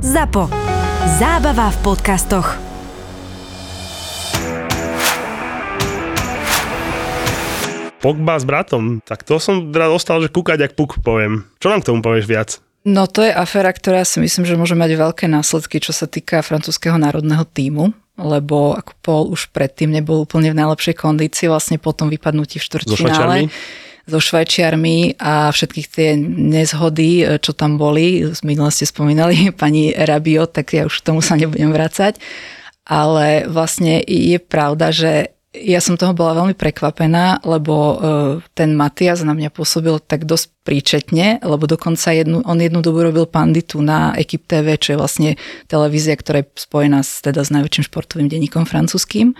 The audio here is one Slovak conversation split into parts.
ZAPO. Zábava v podcastoch. Pogba s bratom, tak to som teda dostal, že kúkať, ak puk poviem. Čo nám k tomu povieš viac? No to je aféra, ktorá si myslím, že môže mať veľké následky, čo sa týka francúzského národného týmu lebo ako Paul už predtým nebol úplne v najlepšej kondícii, vlastne po tom vypadnutí v štvrťfinále so Švajčiarmi a všetkých tie nezhody, čo tam boli, minule ste spomínali pani Rabio, tak ja už k tomu sa nebudem vrácať. Ale vlastne je pravda, že ja som toho bola veľmi prekvapená, lebo uh, ten Matias na mňa pôsobil tak dosť príčetne, lebo dokonca jednu, on jednu dobu robil panditu na Ekip TV, čo je vlastne televízia, ktorá je spojená s, teda s najväčším športovým denníkom francúzským.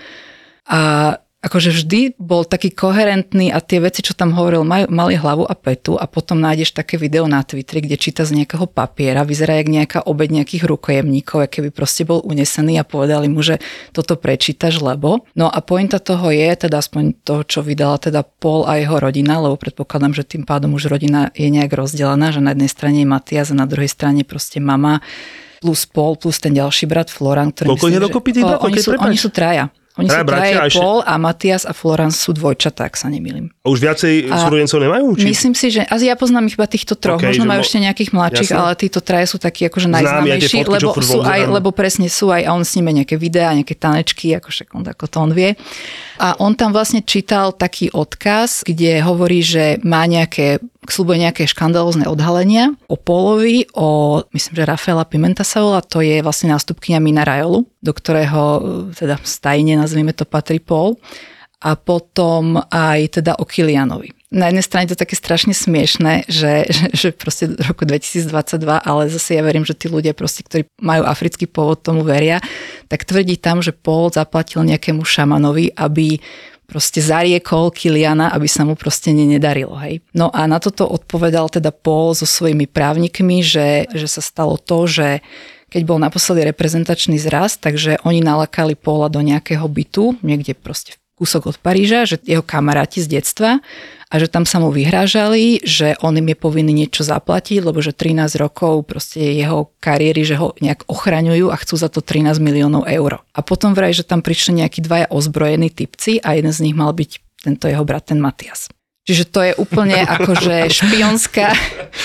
A akože vždy bol taký koherentný a tie veci, čo tam hovoril, maj, mali hlavu a petu a potom nájdeš také video na Twitteri, kde číta z nejakého papiera, vyzerá jak nejaká obed nejakých rukojemníkov, keby proste bol unesený a povedali mu, že toto prečítaš, lebo. No a pointa toho je, teda aspoň toho, čo vydala teda Paul a jeho rodina, lebo predpokladám, že tým pádom už rodina je nejak rozdelená, že na jednej strane je Matias a na druhej strane proste mama plus Paul, plus ten ďalší brat Floran, ktorý Koľko myslím, je dokopy tých oni, sú, oni sú traja. Oni Traja sú traje, ešte... Paul a Matias a Florence sú dvojčatá, ak sa nemýlim. A už viacej a súrodencov nemajú? Či? Myslím si, že asi ja poznám ich iba týchto troch, okay, možno majú mo... ešte nejakých mladších, Jasne. ale títo traje sú takí akože najznámejší, lebo, sú aj, lebo presne sú aj, a on sníme nejaké videá, nejaké tanečky, ako však on, ako to on vie. A on tam vlastne čítal taký odkaz, kde hovorí, že má nejaké, slúbuje nejaké škandalózne odhalenia. O Polovi, o, myslím, že Rafaela Pimenta sa volá, to je vlastne nástupkynia Mina Rajolu, do ktorého teda stajne, nazvime to, patrí Paul. A potom aj teda o Kilianovi. Na jednej strane to je také strašne smiešné, že, že, že proste do roku 2022, ale zase ja verím, že tí ľudia proste, ktorí majú africký pôvod, tomu veria, tak tvrdí tam, že Paul zaplatil nejakému šamanovi, aby proste zariekol Kiliana, aby sa mu proste nedarilo. Hej. No a na toto odpovedal teda Paul so svojimi právnikmi, že, že sa stalo to, že keď bol naposledy reprezentačný zraz, takže oni nalakali Paula do nejakého bytu, niekde proste kúsok od Paríža, že jeho kamaráti z detstva a že tam sa mu vyhrážali, že on im je povinný niečo zaplatiť, lebo že 13 rokov proste jeho kariéry, že ho nejak ochraňujú a chcú za to 13 miliónov eur. A potom vraj, že tam prišli nejakí dvaja ozbrojení typci a jeden z nich mal byť tento jeho brat, ten Matias. Čiže to je úplne akože špionská,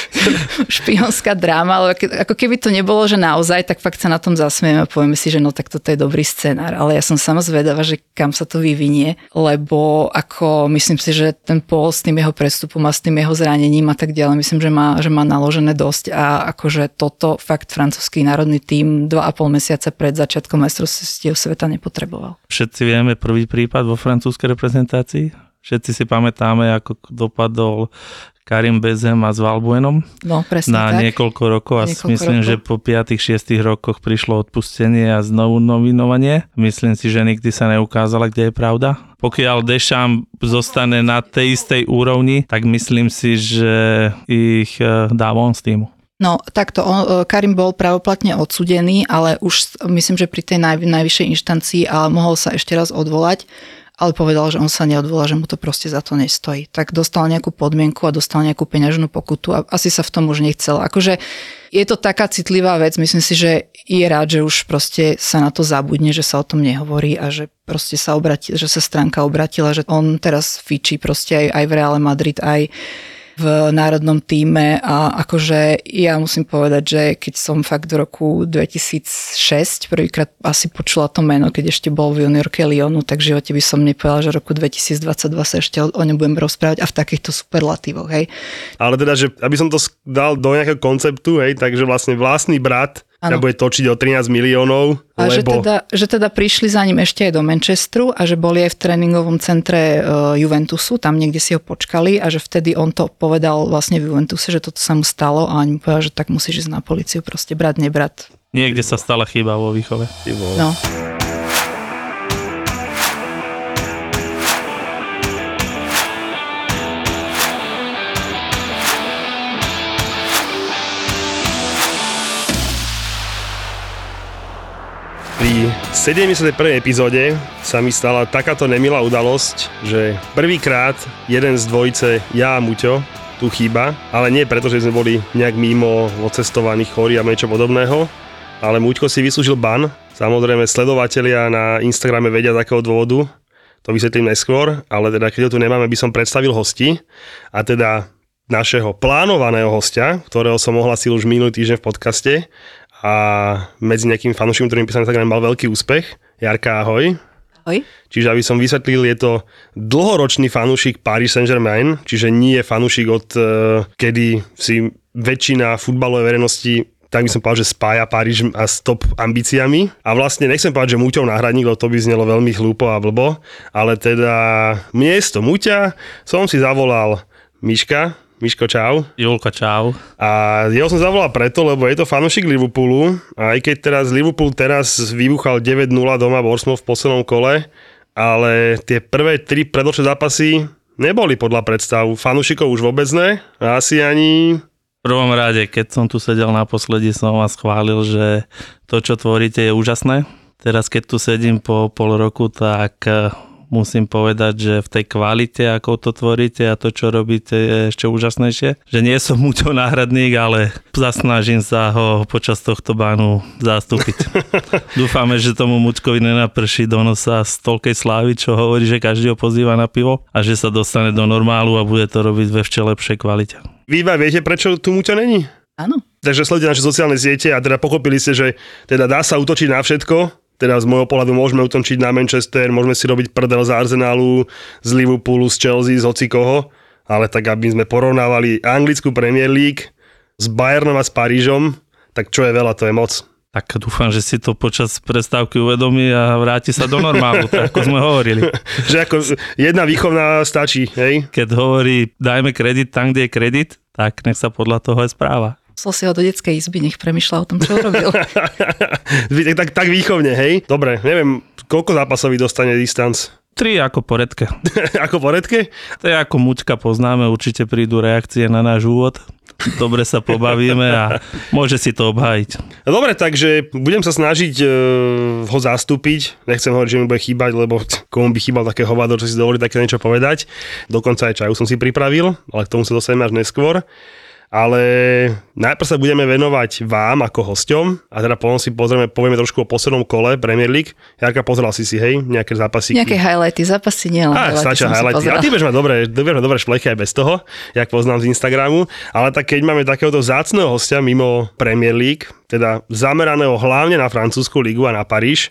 špionská dráma, ale ako keby to nebolo, že naozaj, tak fakt sa na tom zasmieme a povieme si, že no tak toto je dobrý scenár. Ale ja som sama zvedavá, že kam sa to vyvinie, lebo ako myslím si, že ten Paul s tým jeho prestupom a s tým jeho zranením a tak ďalej, myslím, že má, že má naložené dosť a akože toto fakt francúzsky národný tým dva a pol mesiaca pred začiatkom majstrovstiev sveta nepotreboval. Všetci vieme prvý prípad vo francúzskej reprezentácii, Všetci si pamätáme, ako dopadol Karim Bezem a s Valbuenom no, na tak. niekoľko rokov a niekoľko myslím, rokov. že po 5-6 rokoch prišlo odpustenie a znovu novinovanie. Myslím si, že nikdy sa neukázala, kde je pravda. Pokiaľ Dešam zostane na tej istej úrovni, tak myslím si, že ich e, dá von z týmu. No takto, on, e, Karim bol pravoplatne odsudený, ale už myslím, že pri tej naj, najvyššej inštancii a mohol sa ešte raz odvolať ale povedal, že on sa neodvolá, že mu to proste za to nestojí. Tak dostal nejakú podmienku a dostal nejakú peňažnú pokutu a asi sa v tom už nechcel. Akože je to taká citlivá vec, myslím si, že je rád, že už proste sa na to zabudne, že sa o tom nehovorí a že proste sa obratí, že sa stránka obratila, že on teraz fičí proste aj, aj v Reále Madrid, aj v národnom týme a akože ja musím povedať, že keď som fakt v roku 2006 prvýkrát asi počula to meno, keď ešte bol v juniorke Lyonu, tak v živote by som nepovedala, že roku 2022 sa ešte o ňom budem rozprávať a v takýchto superlatívoch, hej. Ale teda, že aby som to dal do nejakého konceptu, hej, takže vlastne vlastný brat Ano. bude točiť o 13 miliónov. A lebo... že, teda, že teda prišli za ním ešte aj do Manchesteru a že boli aj v tréningovom centre uh, Juventusu, tam niekde si ho počkali a že vtedy on to povedal vlastne v Juventuse, že toto sa mu stalo a oni mu povedal, že tak musíš ísť na policiu, proste brat, nebrat. Niekde sa stala chyba vo výchove. No. Pri 71. epizóde sa mi stala takáto nemilá udalosť, že prvýkrát jeden z dvojice, ja a Muťo, tu chýba, ale nie preto, že sme boli nejak mimo odcestovaní, chorí a niečo podobného, ale Muďko si vyslúžil ban. Samozrejme, sledovatelia na Instagrame vedia takého dôvodu, to vysvetlím neskôr, ale teda keď ho tu nemáme, by som predstavil hosti a teda našeho plánovaného hostia, ktorého som ohlasil už minulý týždeň v podcaste a medzi nejakými fanúšikmi, ktorým písal Instagram, mal veľký úspech. Jarka, ahoj. Ahoj. Čiže aby som vysvetlil, je to dlhoročný fanúšik Paris Saint-Germain, čiže nie je fanúšik od uh, kedy si väčšina futbalovej verejnosti tak by som povedal, že spája Paríž a stop ambíciami. A vlastne nechcem povedať, že Muťov náhradník, lebo to by znelo veľmi hlúpo a blbo, ale teda miesto Muťa som si zavolal Miška, Miško, čau. Julko, čau. A jeho som zavolal preto, lebo je to fanúšik Liverpoolu. A aj keď teraz Liverpool teraz vybuchal 9-0 doma Borsmov v poslednom kole, ale tie prvé tri predločné zápasy neboli podľa predstav. Fanúšikov už vôbec ne. A asi ani prvom rade, keď som tu sedel naposledy, som vás chválil, že to, čo tvoríte, je úžasné. Teraz, keď tu sedím po pol roku, tak eh, musím povedať, že v tej kvalite, ako to tvoríte a to, čo robíte, je ešte úžasnejšie. Že nie som muťo náhradník, ale zasnažím sa ho počas tohto bánu zastúpiť. Dúfame, že tomu muťkovi nenaprší do nosa z toľkej slávy, čo hovorí, že každý ho pozýva na pivo a že sa dostane do normálu a bude to robiť ve ešte lepšej kvalite. Vy iba viete, prečo tu Muťa není? Áno. Takže sledujete naše sociálne siete a teda pochopili ste, že teda dá sa útočiť na všetko, teda z môjho pohľadu môžeme utočiť na Manchester, môžeme si robiť prdel z Arsenalu, z Liverpoolu, z Chelsea, z hoci koho, ale tak aby sme porovnávali anglickú Premier League s Bayernom a s Parížom, tak čo je veľa, to je moc. Tak dúfam, že si to počas prestávky uvedomí a vráti sa do normálu, tak ako sme hovorili. že ako jedna výchovná stačí, hej? Keď hovorí, dajme kredit tam, kde je kredit, tak nech sa podľa toho aj správa. Poslal si ho do detskej izby, nech premyšľa o tom, čo urobil. tak, tak, tak výchovne, hej? Dobre, neviem, koľko zápasový dostane distanc? Tri ako poredke. ako poredke? To je ako muťka poznáme, určite prídu reakcie na náš úvod dobre sa pobavíme a môže si to obhájiť. Dobre, takže budem sa snažiť uh, ho zastúpiť. Nechcem hovoriť, že mi bude chýbať, lebo komu by chýbal také hovado, že si dovolí také niečo povedať. Dokonca aj čaju som si pripravil, ale k tomu sa dostaneme až neskôr ale najprv sa budeme venovať vám ako hosťom a teda potom si pozrieme, povieme trošku o poslednom kole Premier League. Jarka, pozeral si si, hej, nejaké zápasy? Nejaké highlighty, zápasy nie, len highlighty stačia highlighty. A ty vieš mať dobre, vieš mať dobre šplechy aj bez toho, jak poznám z Instagramu, ale tak keď máme takéhoto zácného hostia mimo Premier League, teda zameraného hlavne na francúzsku ligu a na Paríž,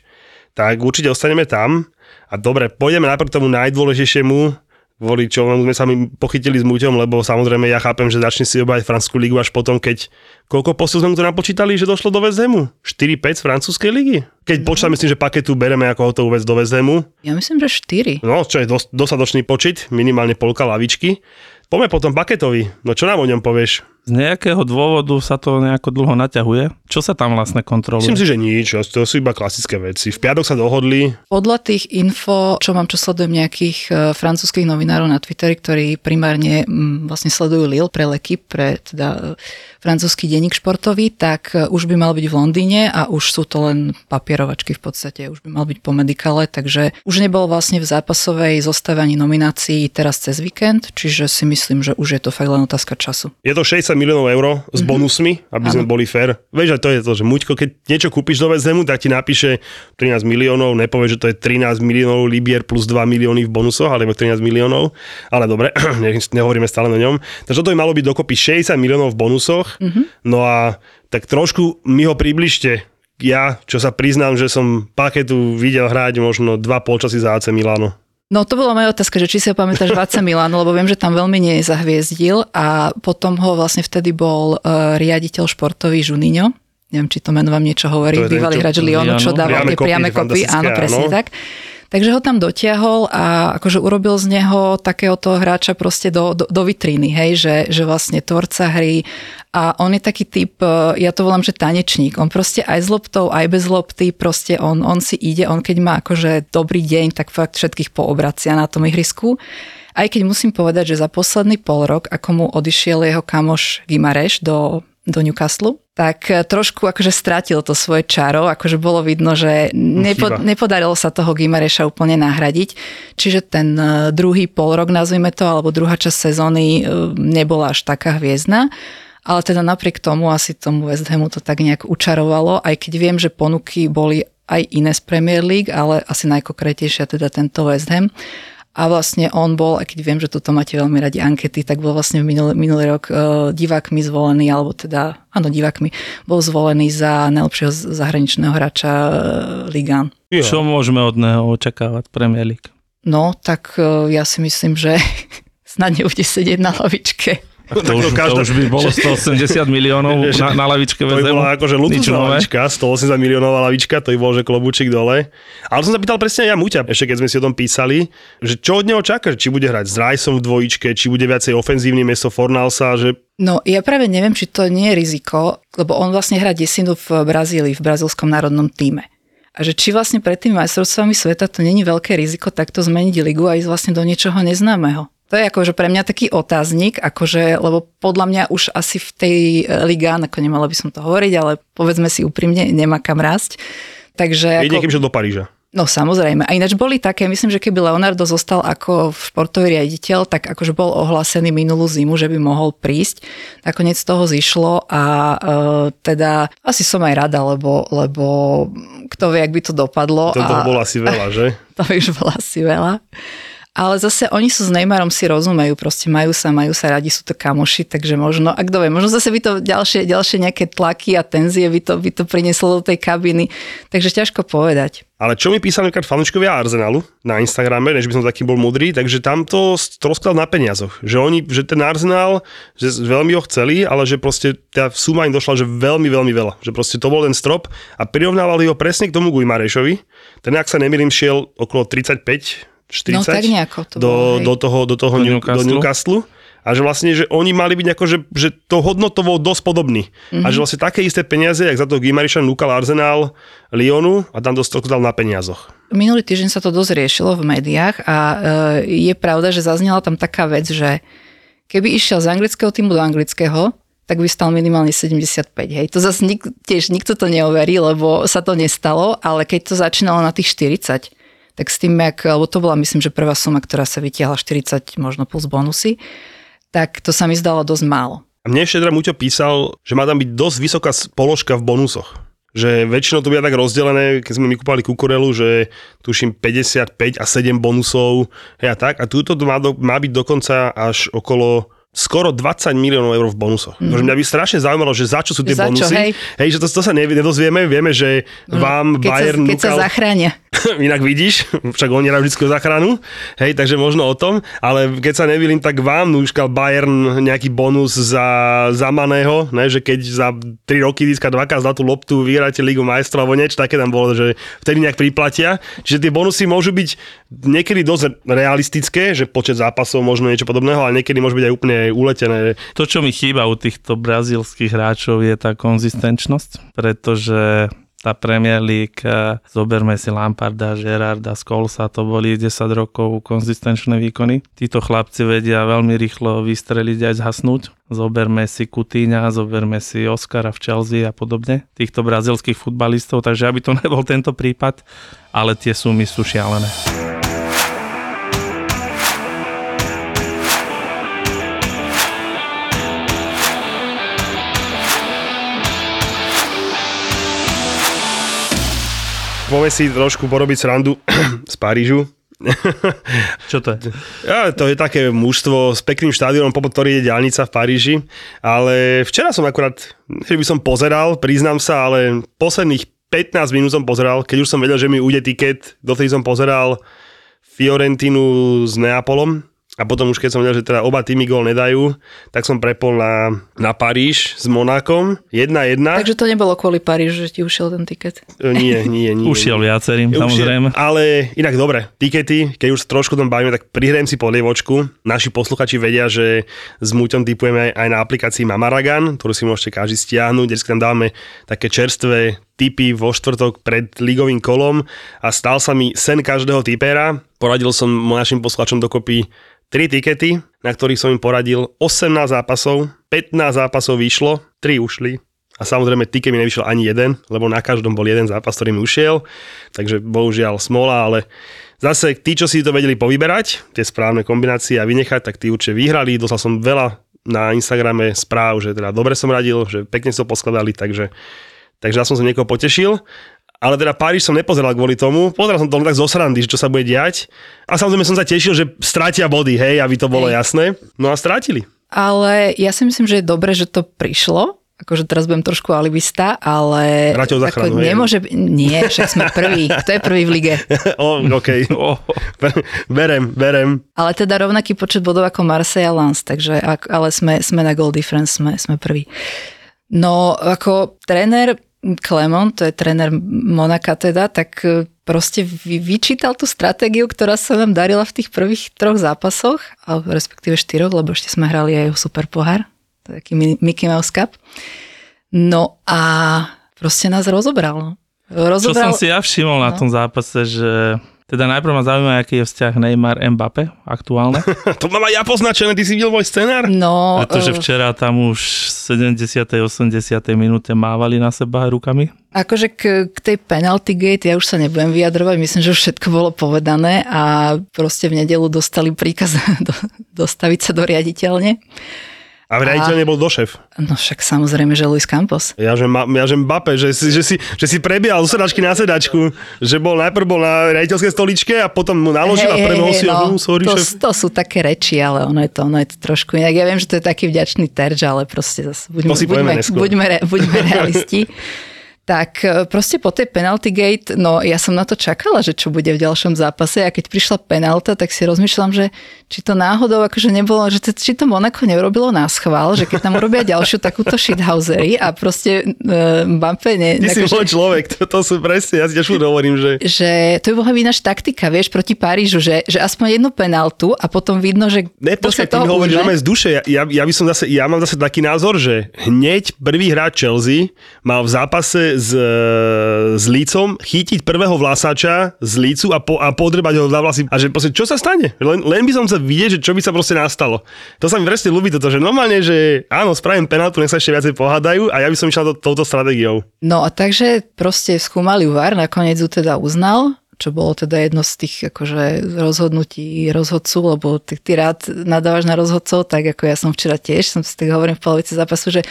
tak určite ostaneme tam. A dobre, pôjdeme najprv k tomu najdôležitejšiemu, kvôli čo sme sa mi pochytili s Muťom, lebo samozrejme ja chápem, že začne si obať francúzsku ligu až potom, keď koľko postov sme mu to napočítali, že došlo do Vezemu? 4-5 z francúzskej ligy? Keď mm. počítam, myslím, že paketu bereme ako hotovú vec do Vezemu. Ja myslím, že 4. No, čo je dos- dosadočný počet, minimálne polka lavičky. Poďme potom paketovi. No čo nám o ňom povieš? Z nejakého dôvodu sa to nejako dlho naťahuje. Čo sa tam vlastne kontroluje? Myslím si, že nič, to sú iba klasické veci. V piatok sa dohodli. Podľa tých info, čo mám, čo sledujem nejakých uh, francúzských novinárov na Twitteri, ktorí primárne um, vlastne sledujú Lille pre Leky, pre teda uh, francúzsky denník športový, tak uh, už by mal byť v Londýne a už sú to len papierovačky v podstate, už by mal byť po medikale, takže už nebol vlastne v zápasovej zostave nominácií teraz cez víkend, čiže si myslím, že už je to fakt len otázka času. Je to 60 miliónov eur s mm-hmm. bonusmi, aby ano. sme boli fair. Vieš, to je to, že Muťko, keď niečo kúpiš do Vezemu, tak ti napíše 13 miliónov, nepovie, že to je 13 miliónov libier plus 2 milióny v bonusoch, alebo 13 miliónov. Ale dobre, nehovoríme stále o ňom. Takže toto by malo byť dokopy 60 miliónov v bonusoch. Mm-hmm. No a tak trošku mi ho približte. Ja, čo sa priznám, že som paketu videl hrať možno dva polčasy za AC Milano. No to bola moja otázka, že či si ho pamätáš Vace Milan, lebo viem, že tam veľmi nezahviezdil a potom ho vlastne vtedy bol uh, riaditeľ športový Žuniňo. Neviem, či to meno vám niečo hovorí. Bývalý hráč Lyonu, čo dával tie priame kopy. Áno, presne áno. tak. Takže ho tam dotiahol a akože urobil z neho takéhoto hráča proste do, do, do vitríny, hej, že, že vlastne tvorca hry a on je taký typ, e, ja to volám, že tanečník. On proste aj s loptou, aj bez lopty, proste on, on si ide, on keď má akože dobrý deň, tak fakt všetkých poobracia na tom ihrisku. Aj keď musím povedať, že za posledný pol rok, ako mu odišiel jeho kamoš Gimareš do do Newcastle, tak e, trošku akože strátil to svoje čaro, akože bolo vidno, že nepo, nepodarilo sa toho Gimareša úplne nahradiť, čiže ten e, druhý pol rok, nazvime to, alebo druhá časť sezóny e, nebola až taká hviezdna. Ale teda napriek tomu asi tomu West Hamu to tak nejak učarovalo, aj keď viem, že ponuky boli aj iné z Premier League, ale asi najkokretejšia teda tento West Ham. A vlastne on bol, aj keď viem, že toto máte veľmi radi ankety, tak bol vlastne minulý, minulý rok uh, divákmi zvolený, alebo teda, áno, divákmi, bol zvolený za najlepšieho zahraničného hráča uh, Ligan. Čo môžeme od neho očakávať Premier League? No, tak uh, ja si myslím, že snad nebude sedieť na lavičke. To, to, už, každá... to už by bolo 180 miliónov na, na lavičke To by bola akože luxusná lavička, 180 miliónová lavička, to by bol, že klobúčik dole. Ale som sa pýtal presne aj ja Muťa, ešte keď sme si o tom písali, že čo od neho čakáš, či bude hrať s Rajsom v dvojičke, či bude viacej ofenzívny mesto Fornalsa, že No ja práve neviem, či to nie je riziko, lebo on vlastne hrá desinu v Brazílii, v brazilskom národnom týme. A že či vlastne pred tými majstrovstvami sveta to není veľké riziko takto zmeniť ligu a ísť vlastne do niečoho neznámeho. To je akože pre mňa taký otáznik, akože, lebo podľa mňa už asi v tej e, ligán, ako nemala by som to hovoriť, ale povedzme si úprimne, nemá kam rásť. Takže ako... do Paríža. No samozrejme. A ináč boli také, myslím, že keby Leonardo zostal ako športový riaditeľ, tak akože bol ohlásený minulú zimu, že by mohol prísť. Nakoniec z toho zišlo a e, teda asi som aj rada, lebo, lebo kto vie, ak by to dopadlo. To, to bolo asi veľa, že? to už bolo asi veľa. Ale zase oni sú s Neymarom si rozumejú, proste majú sa, majú sa radi, sú to kamoši, takže možno, a kto vie, možno zase by to ďalšie, ďalšie nejaké tlaky a tenzie by to, by to prinieslo do tej kabiny, takže ťažko povedať. Ale čo mi písali napríklad fanúškovia Arsenalu na Instagrame, než by som taký bol mudrý, takže tam to rozkladal na peniazoch. Že oni, že ten Arsenal, že veľmi ho chceli, ale že proste tá suma im došla, že veľmi, veľmi veľa. Že proste to bol ten strop a prirovnávali ho presne k tomu Guimarešovi. Ten, ak sa nemýlim, šiel okolo 35 40 no, tak nejako to do, bolo, do toho, do toho do Newcastle. do Newcastle. A že vlastne, že oni mali byť ako, že, že to hodnotovo dosť podobný. Mm-hmm. A že vlastne také isté peniaze, jak za to Gimariša núkal Arsenal Lyonu a tam dosť dal na peniazoch. Minulý týždeň sa to dosť riešilo v médiách a e, je pravda, že zaznela tam taká vec, že keby išiel z anglického týmu do anglického, tak by stal minimálne 75. Hej. To zase nik, tiež nikto to neoverí, lebo sa to nestalo, ale keď to začínalo na tých 40, tak s tým, jak, lebo to bola myslím, že prvá suma, ktorá sa vytiahla 40 možno plus bonusy, tak to sa mi zdalo dosť málo. A mne ešte teda Muťo písal, že má tam byť dosť vysoká položka v bonusoch. Že väčšinou to bude tak rozdelené, keď sme my kúpali kukurelu, že tuším 55 a 7 bonusov a tak. A túto má, do, má byť dokonca až okolo skoro 20 miliónov eur v bonusoch. Mm. mňa by strašne zaujímalo, že za čo sú tie za bonusy. Čo, hej? hej, že to, to sa nedozvieme. Vieme, že mm. vám keď Bayern... Sa, keď nukal... sa zachránia. Inak vidíš, však oni hrajú vždy záchranu. Hej, takže možno o tom. Ale keď sa nevilím, tak vám núškal Bayern nejaký bonus za zamaného, ne, že keď za 3 roky získa dvakrát zlatú loptu, vyhráte Ligu majstrov alebo niečo také tam bolo, že vtedy nejak priplatia. Čiže tie bonusy môžu byť niekedy dosť realistické, že počet zápasov možno niečo podobného, ale niekedy môže byť aj úplne uletené. To, čo mi chýba u týchto brazílskych hráčov je tá konzistentnosť, pretože tá Premier League, eh, zoberme si Lamparda, Gerarda, Skolsa, to boli 10 rokov konzistenčné výkony. Títo chlapci vedia veľmi rýchlo vystreliť aj zhasnúť. Zoberme si Kutíňa, zoberme si Oscara v Chelsea a podobne, týchto brazilských futbalistov, takže aby to nebol tento prípad, ale tie sumy sú šialené. Poďme si trošku porobiť srandu z Parížu. Čo to je? Ja, to je také mužstvo s pekným štádionom, po ktorý je diálnica v Paríži. Ale včera som akurát, že by som pozeral, priznám sa, ale posledných 15 minút som pozeral, keď už som vedel, že mi ujde tiket, dotedy som pozeral Fiorentinu s Neapolom a potom už keď som vedel, že teda oba týmy gól nedajú, tak som prepol na, na Paríž s Monákom. 1-1. Takže to nebolo kvôli Parížu, že ti ušiel ten tiket? E, nie, nie, nie. Ušiel viacerým, ušiel, samozrejme. Ale inak dobre, tikety, keď už trošku tom bavíme, tak prihrajem si podlievočku. Naši posluchači vedia, že s Muťom typujeme aj na aplikácii Mamaragan, ktorú si môžete každý stiahnuť, kde tam dávame také čerstvé tipy vo štvrtok pred ligovým kolom a stal sa mi sen každého typera. Poradil som našim posluchačom dokopy 3 tikety, na ktorých som im poradil 18 zápasov, 15 zápasov vyšlo, 3 ušli. A samozrejme tiket mi nevyšiel ani jeden, lebo na každom bol jeden zápas, ktorý mi ušiel. Takže bohužiaľ smola, ale zase tí, čo si to vedeli povyberať, tie správne kombinácie a vynechať, tak tí určite vyhrali. Dostal som veľa na Instagrame správ, že teda dobre som radil, že pekne sa poskladali, takže, takže ja som sa niekoho potešil. Ale teda Paríž som nepozeral kvôli tomu. Pozeral som to len tak zo srandy, čo sa bude diať. A samozrejme som sa tešil, že strátia body, hej, aby to bolo hej. jasné. No a strátili. Ale ja si myslím, že je dobre, že to prišlo, akože teraz budem trošku alibista, ale ako nemôže byť, nie, však sme prví, kto je prvý v lige? oh, OK, oh. berem, berem. Ale teda rovnaký počet bodov ako Marseille a Lens, takže, ale sme, sme na goal difference, sme, sme prví. No, ako tréner Clement, to je tréner Monaka teda, tak e, proste vyčítal tú stratégiu, ktorá sa nám darila v tých prvých troch zápasoch, respektíve štyroch, lebo ešte sme hrali aj o super pohár to je taký Mickey Mouse Cup. No a proste nás rozobral. No. rozobral... Čo som si ja všimol no. na tom zápase, že teda najprv ma zaujíma, aký je vzťah Neymar Mbappé aktuálne. to mám aj ja poznačené, ty si videl môj scenár? No. Pretože uh... včera tam už v 70. 80. minúte mávali na seba rukami. Akože k, k tej penalty gate ja už sa nebudem vyjadrovať, myslím, že už všetko bolo povedané a proste v nedelu dostali príkaz do, dostaviť sa do riaditeľne. A riaditeľ nebol došef. No však samozrejme, že Luis Campos. Ja že, ma, ja že Mbappé, že, si, že, si, že si prebiehal z sedačky na sedačku, že bol najprv bol na riaditeľskej stoličke a potom mu naložil hey, a premohol hey, no, sorry, to, šef. to sú také reči, ale ono je to, ono je to trošku inak. Ja viem, že to je taký vďačný terč, ale proste zase buďme, to si buďme, buďme, buďme realisti. Tak e, proste po tej penalty gate, no ja som na to čakala, že čo bude v ďalšom zápase a keď prišla penalta, tak si rozmýšľam, že či to náhodou akože nebolo, že či to Monako neurobilo na schvál, že keď tam urobia ďalšiu takúto shithousery a proste uh, Mbappé ne... Ty si môj človek, to, to sú presne, ja si tiež hovorím, že... Že to by bola ináč taktika, vieš, proti Parížu, že, že aspoň jednu penaltu a potom vidno, že... Ne, počkaj, ty mi hovoríš, z duše. Ja, ja, ja, by som zase, ja mám zase taký názor, že hneď prvý hráč Chelsea mal v zápase s, e, s Lícom chytiť prvého vlasača z Lícu a, po, a podrbať ho za vlasy. A že proste, čo sa stane? Len, len by som sa vidieť, že čo by sa proste nastalo. To sa mi presne ľúbi toto, že normálne, že áno, spravím penáltu, nech sa ešte viacej pohádajú a ja by som išiel to, touto stratégiou. No a takže proste skúmali VAR, nakoniec ju teda uznal, čo bolo teda jedno z tých akože rozhodnutí rozhodcu, lebo ty, ty rád nadávaš na rozhodcov, tak ako ja som včera tiež, som si tak hovorím v polovici zápasu, že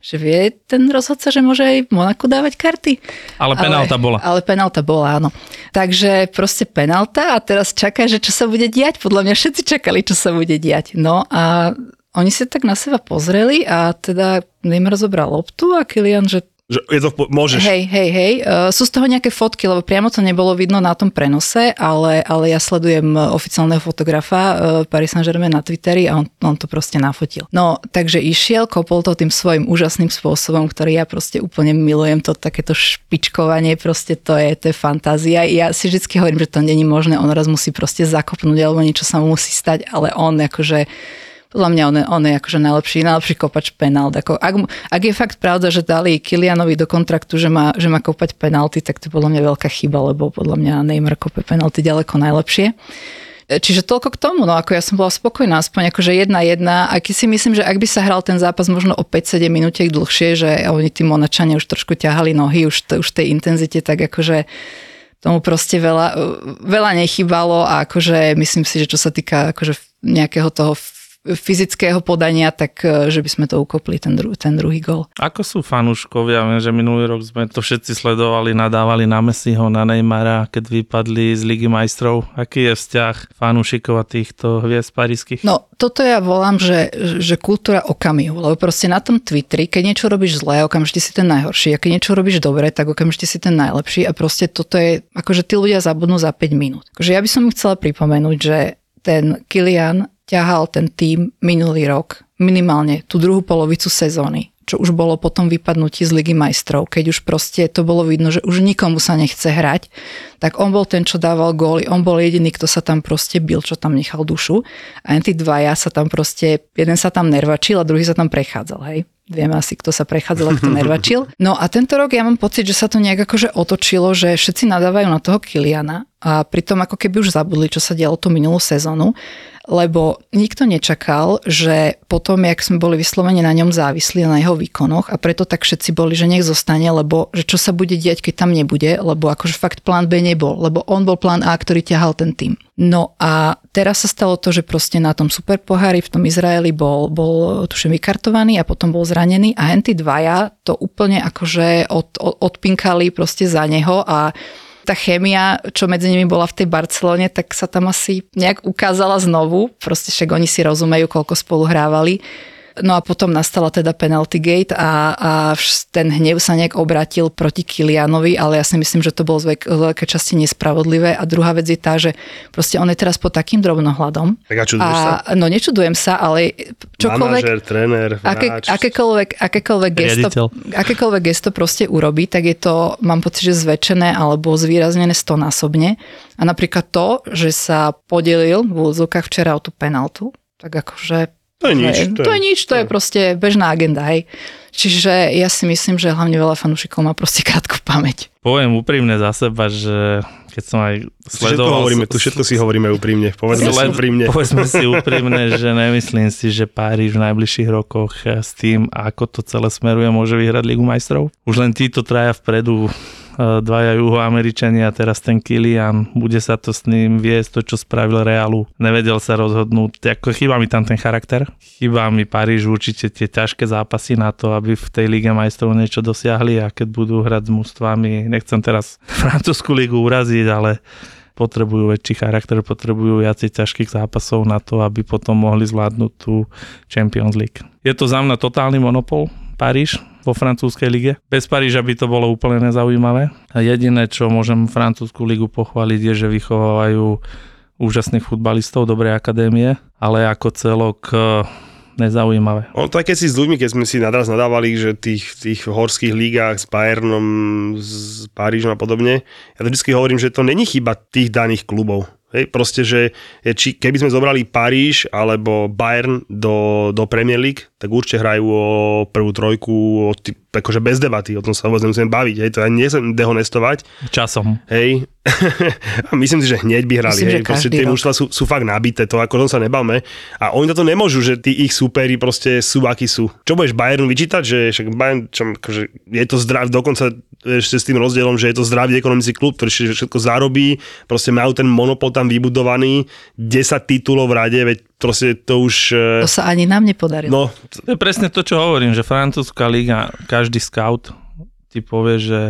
že vie ten rozhodca, že môže aj v Monaku dávať karty. Ale penálta ale, bola. Ale penálta bola, áno. Takže proste penálta a teraz čaká, že čo sa bude diať. Podľa mňa všetci čakali, čo sa bude diať. No a oni si tak na seba pozreli a teda Neymar zobral loptu a Kilian, že že je to, môžeš. Hej, hej, hej. Uh, sú z toho nejaké fotky, lebo priamo to nebolo vidno na tom prenose, ale, ale ja sledujem oficiálneho fotografa uh, Paris Saint-Germain na Twitteri a on, on to proste nafotil. No, takže išiel, kopol to tým svojim úžasným spôsobom, ktorý ja proste úplne milujem, to takéto špičkovanie, proste to je, to je fantázia. Ja si vždy hovorím, že to není možné, on raz musí proste zakopnúť, alebo niečo sa mu musí stať, ale on akože podľa mňa on je, on je akože najlepší, najlepší kopač penalt. Ako, ak, ak, je fakt pravda, že dali Kilianovi do kontraktu, že má, že má kopať penalty, tak to je podľa mňa veľká chyba, lebo podľa mňa Neymar kope penalty ďaleko najlepšie. Čiže toľko k tomu, no ako ja som bola spokojná, aspoň akože jedna jedna, a keď si myslím, že ak by sa hral ten zápas možno o 5-7 minútiek dlhšie, že oni tí Monačania už trošku ťahali nohy, už, už tej intenzite, tak akože tomu proste veľa, veľa nechybalo a akože myslím si, že čo sa týka akože nejakého toho fyzického podania, tak e, že by sme to ukopli, ten, dru- ten druhý gol. Ako sú fanúškovia? Viem, že minulý rok sme to všetci sledovali, nadávali na Messiho, na Neymara, keď vypadli z Ligy majstrov. Aký je vzťah fanúšikov a týchto hviezd parískych? No, toto ja volám, že, že kultúra okamihu, lebo proste na tom Twitteri, keď niečo robíš zlé, okamžite si ten najhorší, a keď niečo robíš dobre, tak okamžite si ten najlepší a proste toto je, akože tí ľudia zabudnú za 5 minút. Akože ja by som chcela pripomenúť, že ten Kilian ťahal ten tým minulý rok, minimálne tú druhú polovicu sezóny, čo už bolo potom vypadnutí z Ligy majstrov, keď už proste to bolo vidno, že už nikomu sa nechce hrať, tak on bol ten, čo dával góly, on bol jediný, kto sa tam proste bil, čo tam nechal dušu a tí dvaja sa tam proste, jeden sa tam nervačil a druhý sa tam prechádzal, hej. Vieme asi, kto sa prechádzal, kto nervačil. No a tento rok ja mám pocit, že sa to nejak akože otočilo, že všetci nadávajú na toho Kiliana a pritom ako keby už zabudli, čo sa dialo tú minulú sezónu. Lebo nikto nečakal, že potom, jak sme boli vyslovene na ňom závislí, na jeho výkonoch a preto tak všetci boli, že nech zostane, lebo že čo sa bude diať, keď tam nebude, lebo akože fakt plán B nebol, lebo on bol plán A, ktorý ťahal ten tým. No a teraz sa stalo to, že proste na tom super pohári v tom Izraeli bol, bol tuším vykartovaný a potom bol zranený a henty dvaja to úplne akože od, od, odpinkali proste za neho a tá chémia, čo medzi nimi bola v tej Barcelone, tak sa tam asi nejak ukázala znovu. Proste však oni si rozumejú, koľko spolu hrávali. No a potom nastala teda penalty gate a, a ten hnev sa nejak obratil proti Kilianovi, ale ja si myslím, že to bolo z veľkej časti nespravodlivé. A druhá vec je tá, že proste on je teraz pod takým drobnohľadom. Tak a čuduješ a, sa? No nečudujem sa, ale čokoľvek... Manažer, tréner, aké, akékoľvek, akékoľvek, gesto, akékoľvek gesto proste urobí, tak je to, mám pocit, že zväčšené alebo zvýraznené stonásobne. A napríklad to, že sa podelil v úvodzovkách včera o tú penaltu, tak akože to je nič. To, to je, je nič, to je proste bežná agenda, hej. Čiže ja si myslím, že hlavne veľa fanúšikov má proste krátku pamäť. Poviem úprimne za seba, že keď som aj sledoval... Všetko hovoríme, tu všetko si hovoríme úprimne. Povedzme si úprimne. Povedzme si úprimne, že nemyslím si, že Páriž v najbližších rokoch s tým, ako to celé smeruje, môže vyhrať Ligu majstrov. Už len títo traja vpredu dvaja juhoameričania, teraz ten Kilian, bude sa to s ním viesť, to čo spravil Realu. Nevedel sa rozhodnúť, ako chýba mi tam ten charakter. Chýba mi Paríž určite tie ťažké zápasy na to, aby v tej Lige majstrov niečo dosiahli a keď budú hrať s mústvami, nechcem teraz francúzsku ligu uraziť, ale potrebujú väčší charakter, potrebujú viacej ťažkých zápasov na to, aby potom mohli zvládnuť tú Champions League. Je to za mňa totálny monopol, Paríž, vo francúzskej lige. Bez Paríža by to bolo úplne nezaujímavé. A jediné, čo môžem francúzsku ligu pochváliť, je, že vychovávajú úžasných futbalistov, dobrej akadémie, ale ako celok eh, nezaujímavé. On to aj keď si s ľuďmi, keď sme si nadraz nadávali, že tých, tých horských lígach s Bayernom, s Parížom a podobne, ja to vždy hovorím, že to není chyba tých daných klubov. Hej, proste, že či, keby sme zobrali Paríž alebo Bayern do, do Premier League, tak určite hrajú o prvú trojku, o akože bez debaty, o tom sa vôbec nemusíme baviť, hej, to ja nechcem dehonestovať. Časom. Hej, a myslím si, že hneď by hrali, myslím, hej, proste tie mužstva sú, sú fakt nabité, to ako sa nebavme. A oni toto nemôžu, že tí ich superi proste sú, akí sú. Čo budeš Bayernu vyčítať, že však Bayern, čo, akože je to zdrav, dokonca ešte s tým rozdielom, že je to zdravý ekonomický klub, ktorý všetko zarobí, proste majú ten monopol tam vybudovaný, 10 titulov v rade, veď proste to už... E, to sa ani nám nepodarilo. No. To je presne to, čo hovorím, že francúzska liga, každý scout ti povie, že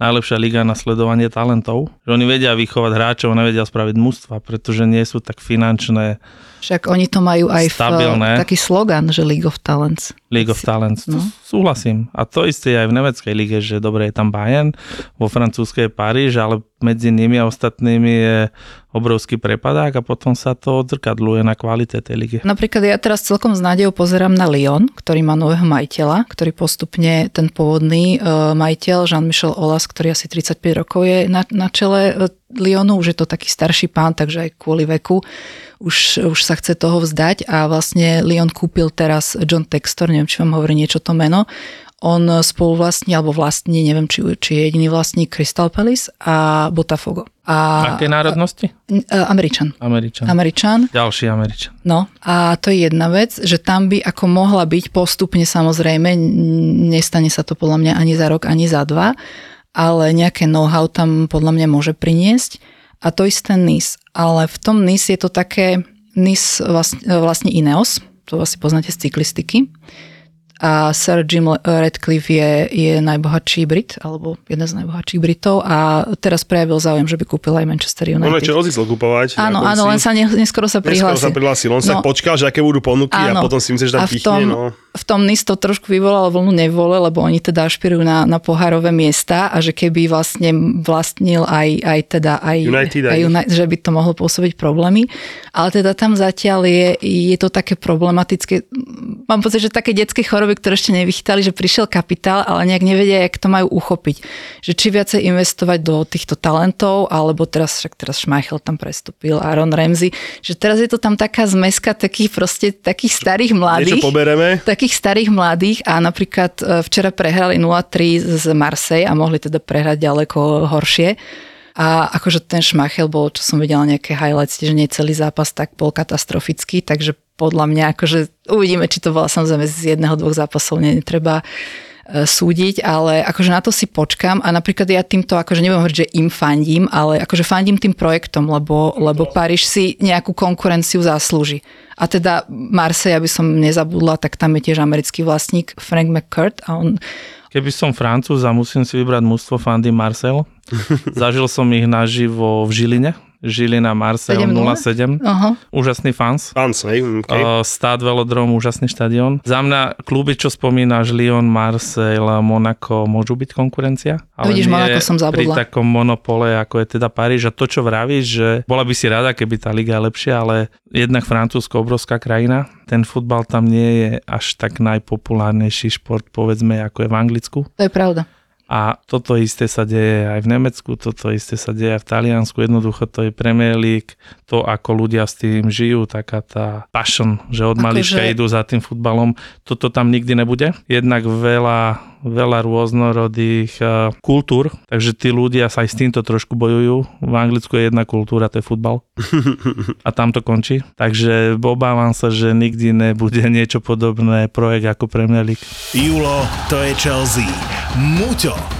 najlepšia liga na sledovanie talentov. Že oni vedia vychovať hráčov, nevedia spraviť mužstva, pretože nie sú tak finančné však oni to majú aj stabilné. v taký slogan, že League of Talents. League of Talents, no. súhlasím. A to isté aj v nemeckej lige, že dobre je tam Bayern, vo francúzskej Paríž, ale medzi nimi a ostatnými je obrovský prepadák a potom sa to odzrkadluje na kvalite tej ligy. Napríklad ja teraz celkom s nádejou pozerám na Lyon, ktorý má nového majiteľa, ktorý postupne ten pôvodný uh, majiteľ Jean-Michel Olas, ktorý asi 35 rokov je na, na čele uh, Lyonu, už je to taký starší pán, takže aj kvôli veku už, už sa chce toho vzdať a vlastne Lyon kúpil teraz John Textor, neviem, či vám hovorí niečo to meno. On spolu vlastní, alebo vlastní, neviem, či, či je jediný vlastník Crystal Palace a Botafogo. A, Aké národnosti? Američan. Američan. Američan. Ďalší Američan. No a to je jedna vec, že tam by ako mohla byť postupne samozrejme, nestane sa to podľa mňa ani za rok, ani za dva, ale nejaké know-how tam podľa mňa môže priniesť. A to isté NIS. Ale v tom NIS je to také, NIS vlastne, vlastne Ineos, to asi poznáte z cyklistiky a Sir Jim Radcliffe je, je najbohatší Brit, alebo jeden z najbohatších Britov a teraz prejavil záujem, že by kúpil aj Manchester United. On čo ozíslo kúpovať. Áno, áno, len sa neskoro sa prihlásil. Neskoro sa prihlásil, on no, sa počkal, že aké budú ponuky áno, a potom si myslíš, že tam v tom, no. v tom NIS to trošku vyvolalo vlnu nevole, lebo oni teda ašpirujú na, na pohárové miesta a že keby vlastne vlastnil aj, aj teda aj, United, aj United, že by to mohlo pôsobiť problémy. Ale teda tam zatiaľ je, je to také problematické. Mám pocit, že také detské choroby osoby, ktoré ešte nevychytali, že prišiel kapitál, ale nejak nevedia, jak to majú uchopiť. Že či viacej investovať do týchto talentov, alebo teraz, však teraz Schmeichel tam prestúpil, Aaron Ramsey, že teraz je to tam taká zmeska takých proste takých starých mladých. Niečo pobereme. Takých starých mladých a napríklad e, včera prehrali 0-3 z Marseille a mohli teda prehrať ďaleko horšie A akože ten Šmachel bol, čo som videla nejaké highlights, že nie celý zápas, tak bol katastrofický, takže podľa mňa akože uvidíme, či to bola samozrejme z jedného, dvoch zápasov, netreba E, súdiť, ale akože na to si počkam a napríklad ja týmto akože nebudem hovoriť, že im fandím, ale akože fandím tým projektom, lebo, lebo Paríž si nejakú konkurenciu zaslúži. A teda Marseille, aby som nezabudla, tak tam je tiež americký vlastník Frank McCurt a on Keby som Francúz a musím si vybrať mústvo fandy Marcel, zažil som ich naživo v Žiline, Žilina Marseille 07. Uh-huh. Úžasný fans. Fans, hej, okay. Uh, Stát Velodrom, úžasný štadión. Za mňa kluby, čo spomínaš, Lyon, Marseille, Monaco, môžu byť konkurencia. Ale Vidíš, Monaco som zabudla. Pri takom monopole, ako je teda Paríž. A to, čo vravíš, že bola by si rada, keby tá liga je lepšia, ale jednak Francúzsko, obrovská krajina. Ten futbal tam nie je až tak najpopulárnejší šport, povedzme, ako je v Anglicku. To je pravda. A toto isté sa deje aj v Nemecku, toto isté sa deje aj v Taliansku. Jednoducho to je Premier League, to ako ľudia s tým žijú, taká tá passion, že od malička že... idú za tým futbalom. Toto tam nikdy nebude. Jednak veľa veľa rôznorodých uh, kultúr, takže tí ľudia sa aj s týmto trošku bojujú. V Anglicku je jedna kultúra, to je futbal. A tam to končí. Takže obávam sa, že nikdy nebude niečo podobné projekt ako Premier League. Julo, to je Chelsea. Muťo,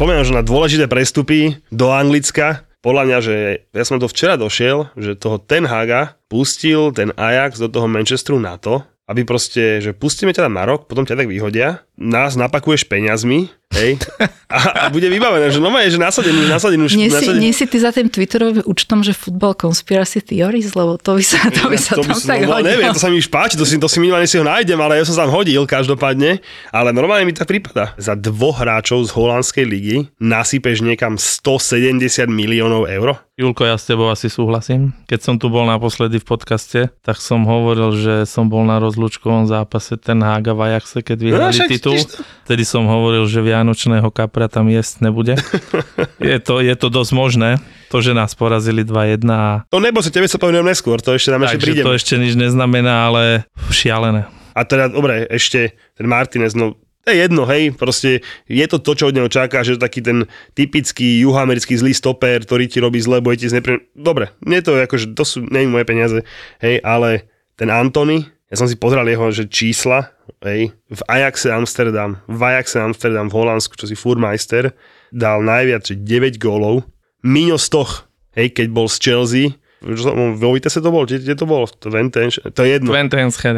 Spomínam, že na dôležité prestupy do Anglicka, podľa mňa, že ja som to včera došiel, že toho Ten Haga pustil ten Ajax do toho Manchesteru na to, aby proste, že pustíme ťa tam na rok, potom ťa tak vyhodia, nás napakuješ peňazmi, hej, a, a bude vybavené, že no je, že nasadený už. Nie. Si, nie si ty za tým Twitterovým účtom, že futbal conspiracy theories, lebo to by sa, to by sa to tam by tak no, hodilo. Neviem, to sa mi už páči, to si, to si minimálne si ho nájdem, ale ja som sa tam hodil každopádne, ale normálne mi tak prípada. Za dvoch hráčov z holandskej ligy nasypeš niekam 170 miliónov eur. Julko, ja s tebou asi súhlasím. Keď som tu bol naposledy v podcaste, tak som hovoril, že som bol na rozlúčkovom zápase ten Haga v Ajaxe, keď vyhrali no, titul titul. Vtedy som hovoril, že Vianočného kapra tam jesť nebude. je, to, je to dosť možné. To, že nás porazili 2-1. A... To nebo sa tebe sa povedal neskôr, to ešte nám ešte príde. to ešte nič neznamená, ale šialené. A teda, dobre, ešte ten Martinez, no to je jedno, hej, proste je to to, čo od neho čaká, že to taký ten typický juhoamerický zlý stoper, ktorý ti robí zle, bo je ti znepre... Dobre, nie to akože, to sú, nie moje peniaze, hej, ale ten Antony, ja som si pozrel jeho že čísla, hej, v Ajaxe Amsterdam, v Ajaxe Amsterdam v Holandsku, čo si Furmeister, dal najviac, že 9 gólov, Miňo Stoch, hej, keď bol z Chelsea, vo Vitesse to bol, kde, to bol? To, to je jedno.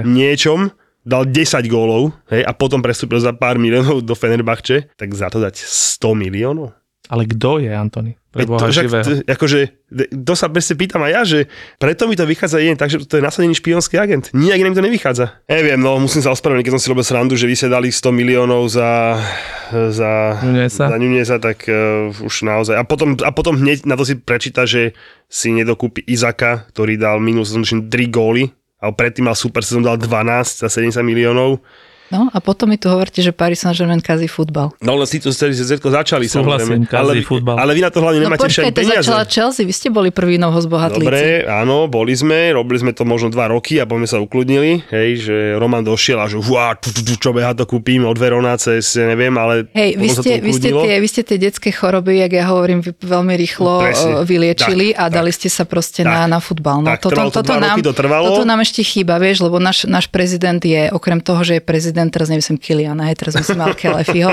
Niečom, dal 10 gólov hej, a potom prestúpil za pár miliónov do Fenerbahče, tak za to dať 100 miliónov? Ale kto je Antony? to, že, akože, to sa presne pýtam aj ja, že preto mi to vychádza jeden, takže to je nasadený špionský agent. Nijak iné mi to nevychádza. Neviem, no musím sa ospravedlniť, keď som si robil srandu, že vy ste dali 100 miliónov za, za, Nunesa. za Nunesa, tak uh, už naozaj. A potom, a potom hneď na to si prečíta, že si nedokúpi Izaka, ktorý dal minus 3 góly, a predtým mal super sezón, dal 12 za 70 miliónov No a potom mi tu hovoríte, že Paris Saint-Germain kazí futbal. No len si to celý ZZko začali Súhlasím, ale, futbal. ale vy na to hlavne no, nemáte počkaj, to začala Chelsea, vy ste boli prvý noho zbohatlíci. Dobre, áno, boli sme, robili sme to možno dva roky a potom sme sa ukludnili, hej, že Roman došiel a že uá, čo beha to kúpim od Verona cez, neviem, ale Hej, vy ste, vy, ste tie, vy ste tie detské choroby, jak ja hovorím, veľmi rýchlo Presne. vyliečili tak, a tak, dali ste sa proste tak, na, na futbal. No, tak, toto, to toto, nám, to toto nám ešte chýba, vieš, lebo náš, náš prezident je, okrem toho, že je prezident, teraz neviem, Kiliana, hej, teraz myslím mal Kelefiho,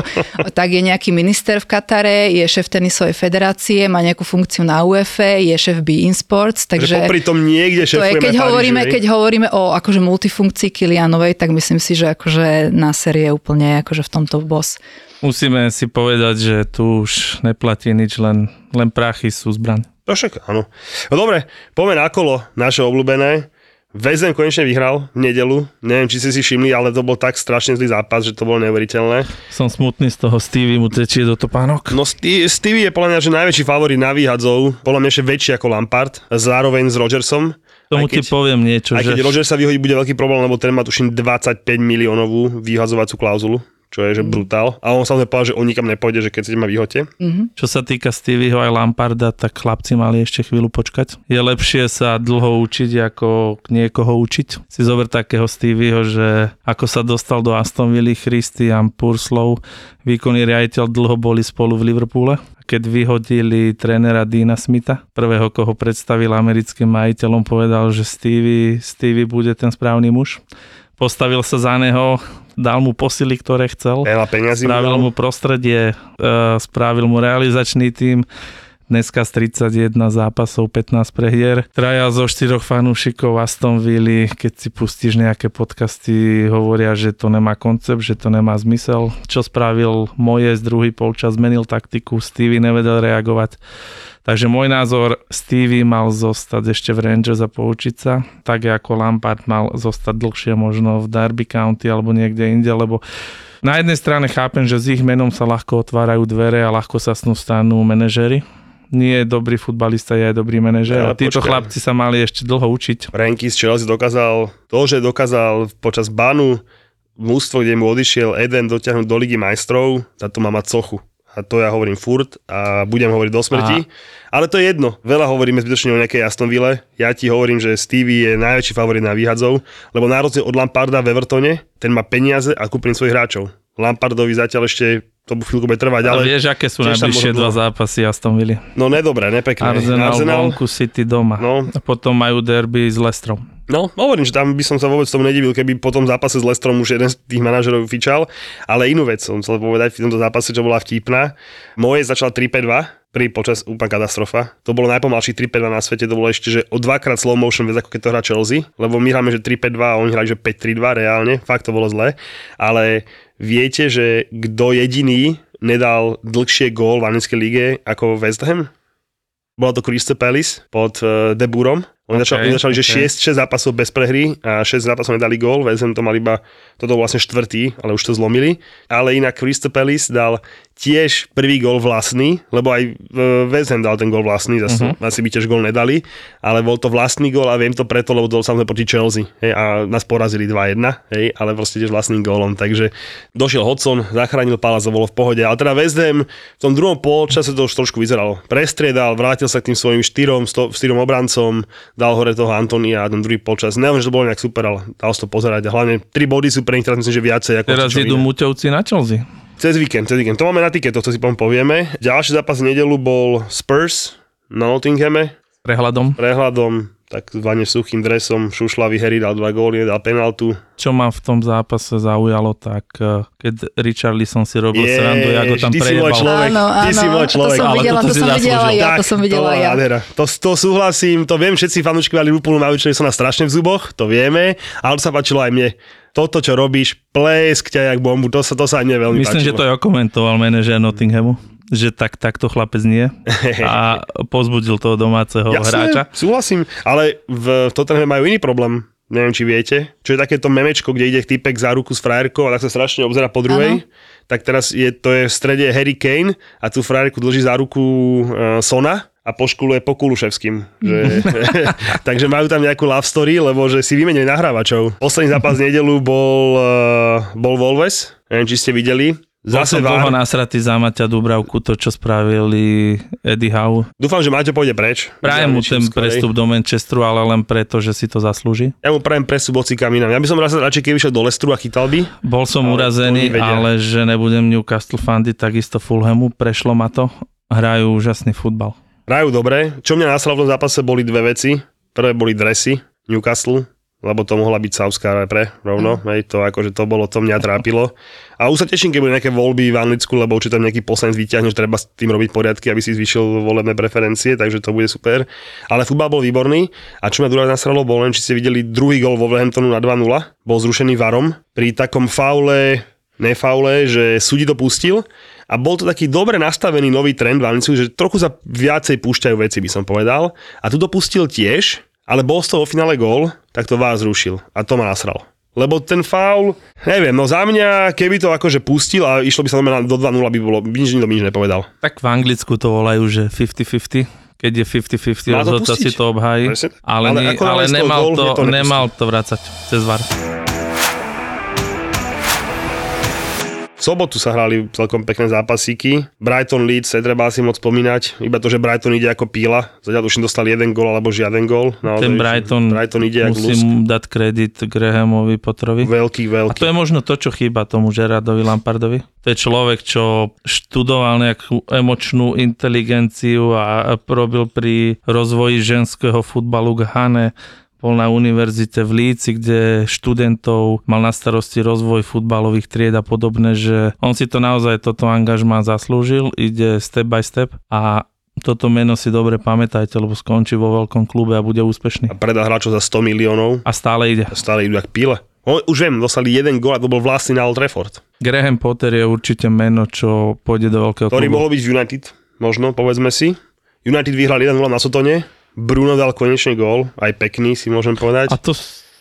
tak je nejaký minister v Katare, je šéf tenisovej federácie, má nejakú funkciu na UEFA, je šéf Be In Sports, takže... Že popri tom niekde to je, keď hovoríme, keď hovoríme o akože multifunkcii Kilianovej, tak myslím si, že akože na série je úplne akože v tomto boss. Musíme si povedať, že tu už neplatí nič, len, len prachy sú zbraň. To však áno. No dobre, poďme na kolo naše obľúbené. Vezem konečne vyhral v nedelu. Neviem, či ste si všimli, ale to bol tak strašne zlý zápas, že to bolo neuveriteľné. Som smutný z toho Stevie mu tečie do topánok. No Stevie je podľa mňa, že najväčší favorit na výhadzov, podľa mňa ešte väčší ako Lampard, zároveň s Rodgersom. Tomu keď, ti poviem niečo. Aj keď že... Roger sa vyhodí, bude veľký problém, lebo ten má tuším 25 miliónovú vyhadzovacú klauzulu čo je že mhm. brutál. A on samozrejme povedal, že on nikam nepôjde, že keď sa ma vyhote. Mm-hmm. Čo sa týka Stevieho aj Lamparda, tak chlapci mali ešte chvíľu počkať. Je lepšie sa dlho učiť, ako niekoho učiť. Si zober takého Stevieho, že ako sa dostal do Aston Villa Christian Purslow, výkonný riaditeľ dlho boli spolu v Liverpoole keď vyhodili trénera Dina Smitha, prvého, koho predstavil americkým majiteľom, povedal, že Stevie, Stevie bude ten správny muž. Postavil sa za neho, dal mu posily, ktoré chcel. spravil mu prostredie, e, spravil mu realizačný tím. Dneska z 31 zápasov 15 prehier. Traja zo štyroch fanúšikov Aston Villa, keď si pustíš nejaké podcasty, hovoria, že to nemá koncept, že to nemá zmysel. Čo spravil moje z druhý polčas, zmenil taktiku, Stevie nevedel reagovať Takže môj názor, Stevie mal zostať ešte v Rangers a poučiť sa, tak ako Lampard mal zostať dlhšie možno v Derby County alebo niekde inde, lebo na jednej strane chápem, že s ich menom sa ľahko otvárajú dvere a ľahko sa snú stanú manažery, nie je dobrý futbalista, je aj dobrý manažer. Ja, a títo počkaj. chlapci sa mali ešte dlho učiť. Ranky z Chelsea dokázal to, že dokázal počas banu mústvo, kde mu odišiel Eden dotiahnuť do Ligy majstrov, za to má mať sochu a to ja hovorím furt a budem hovoriť do smrti. Aha. Ale to je jedno. Veľa hovoríme zbytočne o nejakej Aston Ville. Ja ti hovorím, že Stevie je najväčší favorit na výhadzov, lebo na rozdiel od Lamparda v Evertone, ten má peniaze a kúpi svojich hráčov. Lampardovi zatiaľ ešte to chvíľku bude trvať, ale... A vieš, aké sú najbližšie dva zápasy Aston Villa? No nedobré, nepekné. Arsenal, Arsenal, vonku, City doma. No. A potom majú derby s Lestrom. No, hovorím, že tam by som sa vôbec tomu nedivil, keby po tom zápase s Lestrom už jeden z tých manažerov fičal, ale inú vec som chcel povedať v tomto zápase, čo bola vtipná. Moje začala 3-5-2, pri počas úplná katastrofa. To bolo najpomalší 3-5-2 na svete, to bolo ešte, že o dvakrát slow motion viac ako keď to hrá Chelsea, lebo my hráme, že 3-5-2 a oni hrajú, že 5-3-2 reálne, fakt to bolo zle, ale viete, že kto jediný nedal dlhšie gól v anglickej lige ako West Ham? Bola to Crystal Palace pod uh, De Burom oni, okay, začali, oni začali, okay. že 6, 6 zápasov bez prehry a 6 zápasov nedali gól, Vezem to mal iba, toto bol vlastne štvrtý, ale už to zlomili. Ale inak Crystal Palace dal tiež prvý gol vlastný, lebo aj Vezem dal ten gol vlastný, zase uh-huh. asi by tiež gol nedali, ale bol to vlastný gol a viem to preto, lebo to samozrejme proti Chelsea hej, a nás porazili 2-1, hej, ale proste tiež vlastným gólom, takže došiel Hodson, zachránil Palace a bolo v pohode, ale teda Vezem v tom druhom polčase to už trošku vyzeralo. Prestriedal, vrátil sa k tým svojim štyrom, sto, štyrom obrancom, dal hore toho Antonia a ten druhý polčas. Neviem, že to bolo nejak super, ale dal to pozerať. A hlavne tri body sú pre nich teraz myslím, že viacej. Ako teraz idú muťovci na Chelsea. Cez víkend, cez víkend. To máme na tike, to si potom povieme. Ďalší zápas v nedelu bol Spurs na Nottinghame. Prehľadom. Prehľadom tak zvane suchým dresom, šušlavý Harry dal dva góly, dal penaltu. Čo ma v tom zápase zaujalo, tak eh, keď Richarlison si robil je, srandu, ako tam ty prejebal. Si môj človek, áno, áno, ty si môj človek. To som videla, to, to, som videla ja, to som videla to, ja. To, to súhlasím, to viem, všetci fanúčkovia Liverpoolu majú, čo na strašne v zuboch, to vieme, ale to sa páčilo aj mne toto, čo robíš, plesk ťa jak bombu, to sa, to sa aj mne veľmi Myslím, páčilo. že to je komentoval manažer Nottinghamu že tak takto chlapec nie a pozbudil toho domáceho Jasne, hráča. súhlasím, ale v Tottenhame majú iný problém. Neviem, či viete. Čo je takéto memečko, kde ide typek za ruku s frajerkou a tak sa strašne obzera po druhej. Ano. Tak teraz je, to je v strede Harry Kane a tú frajerku drží za ruku uh, Sona a poškuluje po Kuluševským. Že, takže majú tam nejakú love story, lebo že si vymenili nahrávačov. Posledný zápas nedelu bol, uh, bol Volves, neviem, či ste videli. Zase Bol som dlho nasratý za Maťa Dubravku, to čo spravili Eddie Howe. Dúfam, že Maťo pôjde preč. Prajem mu ten prestup do Manchesteru, ale len preto, že si to zaslúži. Ja mu prajem prestup kam inám. Ja by som raz radšej, keby išiel do Lestru a chytal by. Bol som ale urazený, ale že nebudem Newcastle fandy, takisto Fulhamu, prešlo ma to. Hrajú úžasný futbal. Hrajú dobre. Čo mňa nasral v tom zápase boli dve veci. Prvé boli dresy Newcastle, lebo to mohla byť Saudská repre rovno, mm. hej, to akože to bolo, to mňa trápilo. A už sa teším, keď budú nejaké voľby v Anglicku, lebo určite tam nejaký poslanec vyťahne, že treba s tým robiť poriadky, aby si zvyšil volebné preferencie, takže to bude super. Ale futbal bol výborný a čo ma druhá nasralo, bol len, či ste videli druhý gol vo Wolverhamptonu na 2-0, bol zrušený varom pri takom faule, nefaule, že súdi to pustil a bol to taký dobre nastavený nový trend v Anglicku, že trochu sa viacej púšťajú veci, by som povedal. A tu dopustil tiež, ale bol z toho vo finále gól tak to vás zrušil. A to ma nasral. Lebo ten faul, neviem, no za mňa, keby to akože pustil a išlo by sa do 2-0, by bolo, nič do nič nepovedal. Tak v Anglicku to volajú, že 50-50 keď je 50-50, rozhodca si to obhájí, ale, ale, nie, ale nemal, to, to nemal to vrácať cez VAR. V sobotu sa hrali celkom pekné zápasíky. Brighton Leeds, treba si moc spomínať. Iba to, že Brighton ide ako píla. Zatiaľ už dostal jeden gol alebo žiaden gol. Naozaj, Ten Brighton, Brighton ide musím dať kredit Grahamovi Potrovi. Veľký, veľký. A to je možno to, čo chýba tomu Gerardovi Lampardovi. To je človek, čo študoval nejakú emočnú inteligenciu a robil pri rozvoji ženského futbalu k Hane bol na univerzite v Líci, kde študentov mal na starosti rozvoj futbalových tried a podobné, že on si to naozaj toto angažmá zaslúžil, ide step by step a toto meno si dobre pamätajte, lebo skončí vo veľkom klube a bude úspešný. A predá hráčov za 100 miliónov. A stále ide. A stále idú jak pile. On, už viem, dostali jeden gól a to bol vlastný na Old Trafford. Graham Potter je určite meno, čo pôjde do veľkého Ktorý klubu. mohol byť United, možno, povedzme si. United vyhral 1-0 na Sotone, Bruno dal konečne gól, aj pekný si môžem povedať. A to,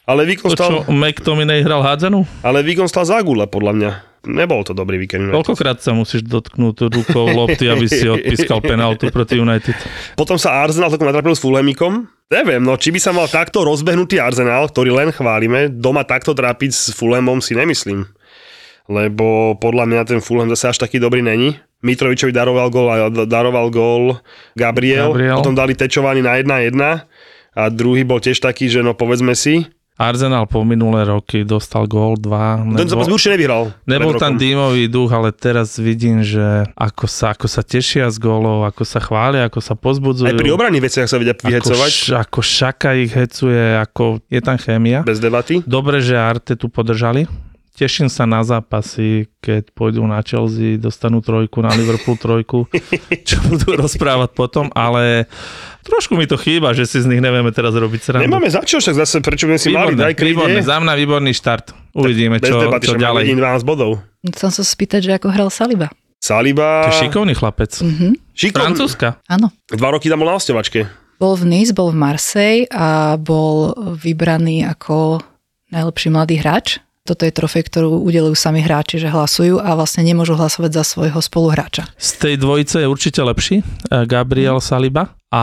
ale výkon to stal... čo, McTominay hral hádzanú? Ale výkon stal Zagula, podľa mňa. Nebol to dobrý víkend. Koľkokrát sa musíš dotknúť rukou lopty, aby si odpískal penaltu proti United? Potom sa Arsenal takto natrapil s Fulhamikom. Neviem, no či by sa mal takto rozbehnutý Arsenal, ktorý len chválime, doma takto trápiť s Fulhamom si nemyslím. Lebo podľa mňa ten Fulham zase až taký dobrý není. Mitrovičovi daroval gol, daroval gol Gabriel, Gabriel, potom dali tečovaný na 1-1 a druhý bol tiež taký, že no povedzme si, Arsenal po minulé roky dostal gól 2. Ten zápas určite nevyhral. Nebol tam dýmový duch, ale teraz vidím, že ako sa, ako sa tešia z gólov, ako sa chvália, ako sa pozbudzujú. Aj pri obranných veciach sa vedia vyhecovať. Ako, ako Šaka ich hecuje, ako je tam chémia. Bez debaty. Dobre, že Arte tu podržali teším sa na zápasy, keď pôjdu na Chelsea, dostanú trojku, na Liverpool trojku, čo budú rozprávať potom, ale trošku mi to chýba, že si z nich nevieme teraz robiť srandu. Nemáme za čo, však zase prečo by si výborné, mali, daj výborné, za mňa výborný štart. Uvidíme, čo, debaty, čo ďalej. 12 bodov. Chcem sa spýtať, že ako hral Saliba. Saliba... To je šikovný chlapec. Mm-hmm. Šikovný. Francúzska. Áno. Dva roky tam bol na ostevačke. Bol v Nice, bol v Marseille a bol vybraný ako najlepší mladý hráč toto je trofej, ktorú udelujú sami hráči, že hlasujú a vlastne nemôžu hlasovať za svojho spoluhráča. Z tej dvojice je určite lepší eh, Gabriel Saliba a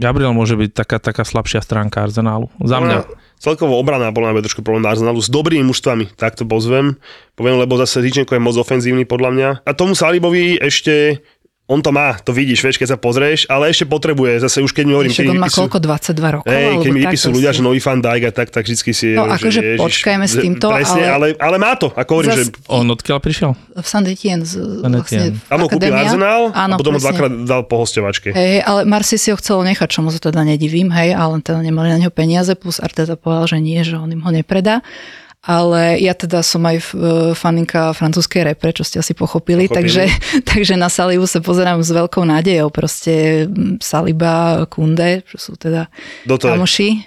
Gabriel môže byť taká, taká slabšia stránka Arsenálu. Za mňa. Celkovo obrana bola najmä trošku problém Arsenálu s dobrými mužstvami, tak to pozvem. Poviem, lebo zase Zičenko je moc ofenzívny podľa mňa. A tomu Salibovi ešte on to má, to vidíš, vieš, keď sa pozrieš, ale ešte potrebuje, zase už keď mi hovorím... Ešte on má vypisujú, koľko, 22 rokov? Hej, keď mi vypisujú ľudia, že nový fan Dijk a tak, tak vždycky si... No akože počkajme s týmto, presne, ale... ale... ale... má to, ako hovorím, Zas... že... On odkiaľ prišiel? V San Etienne, z, vlastne Tam ho kúpil Arsenal Áno, a potom ho dvakrát dal po hostovačke. Hej, ale Marsi si ho chcel nechať, čo mu sa teda nedivím, hej, ale teda nemali na neho peniaze, plus Arteta povedal, že nie, že on im ho nepredá ale ja teda som aj e, faninka francúzskej repre, čo ste asi pochopili, pochopili. takže, takže na Salibu sa pozerám s veľkou nádejou, proste Saliba, Kunde, čo sú teda Kto kamoši.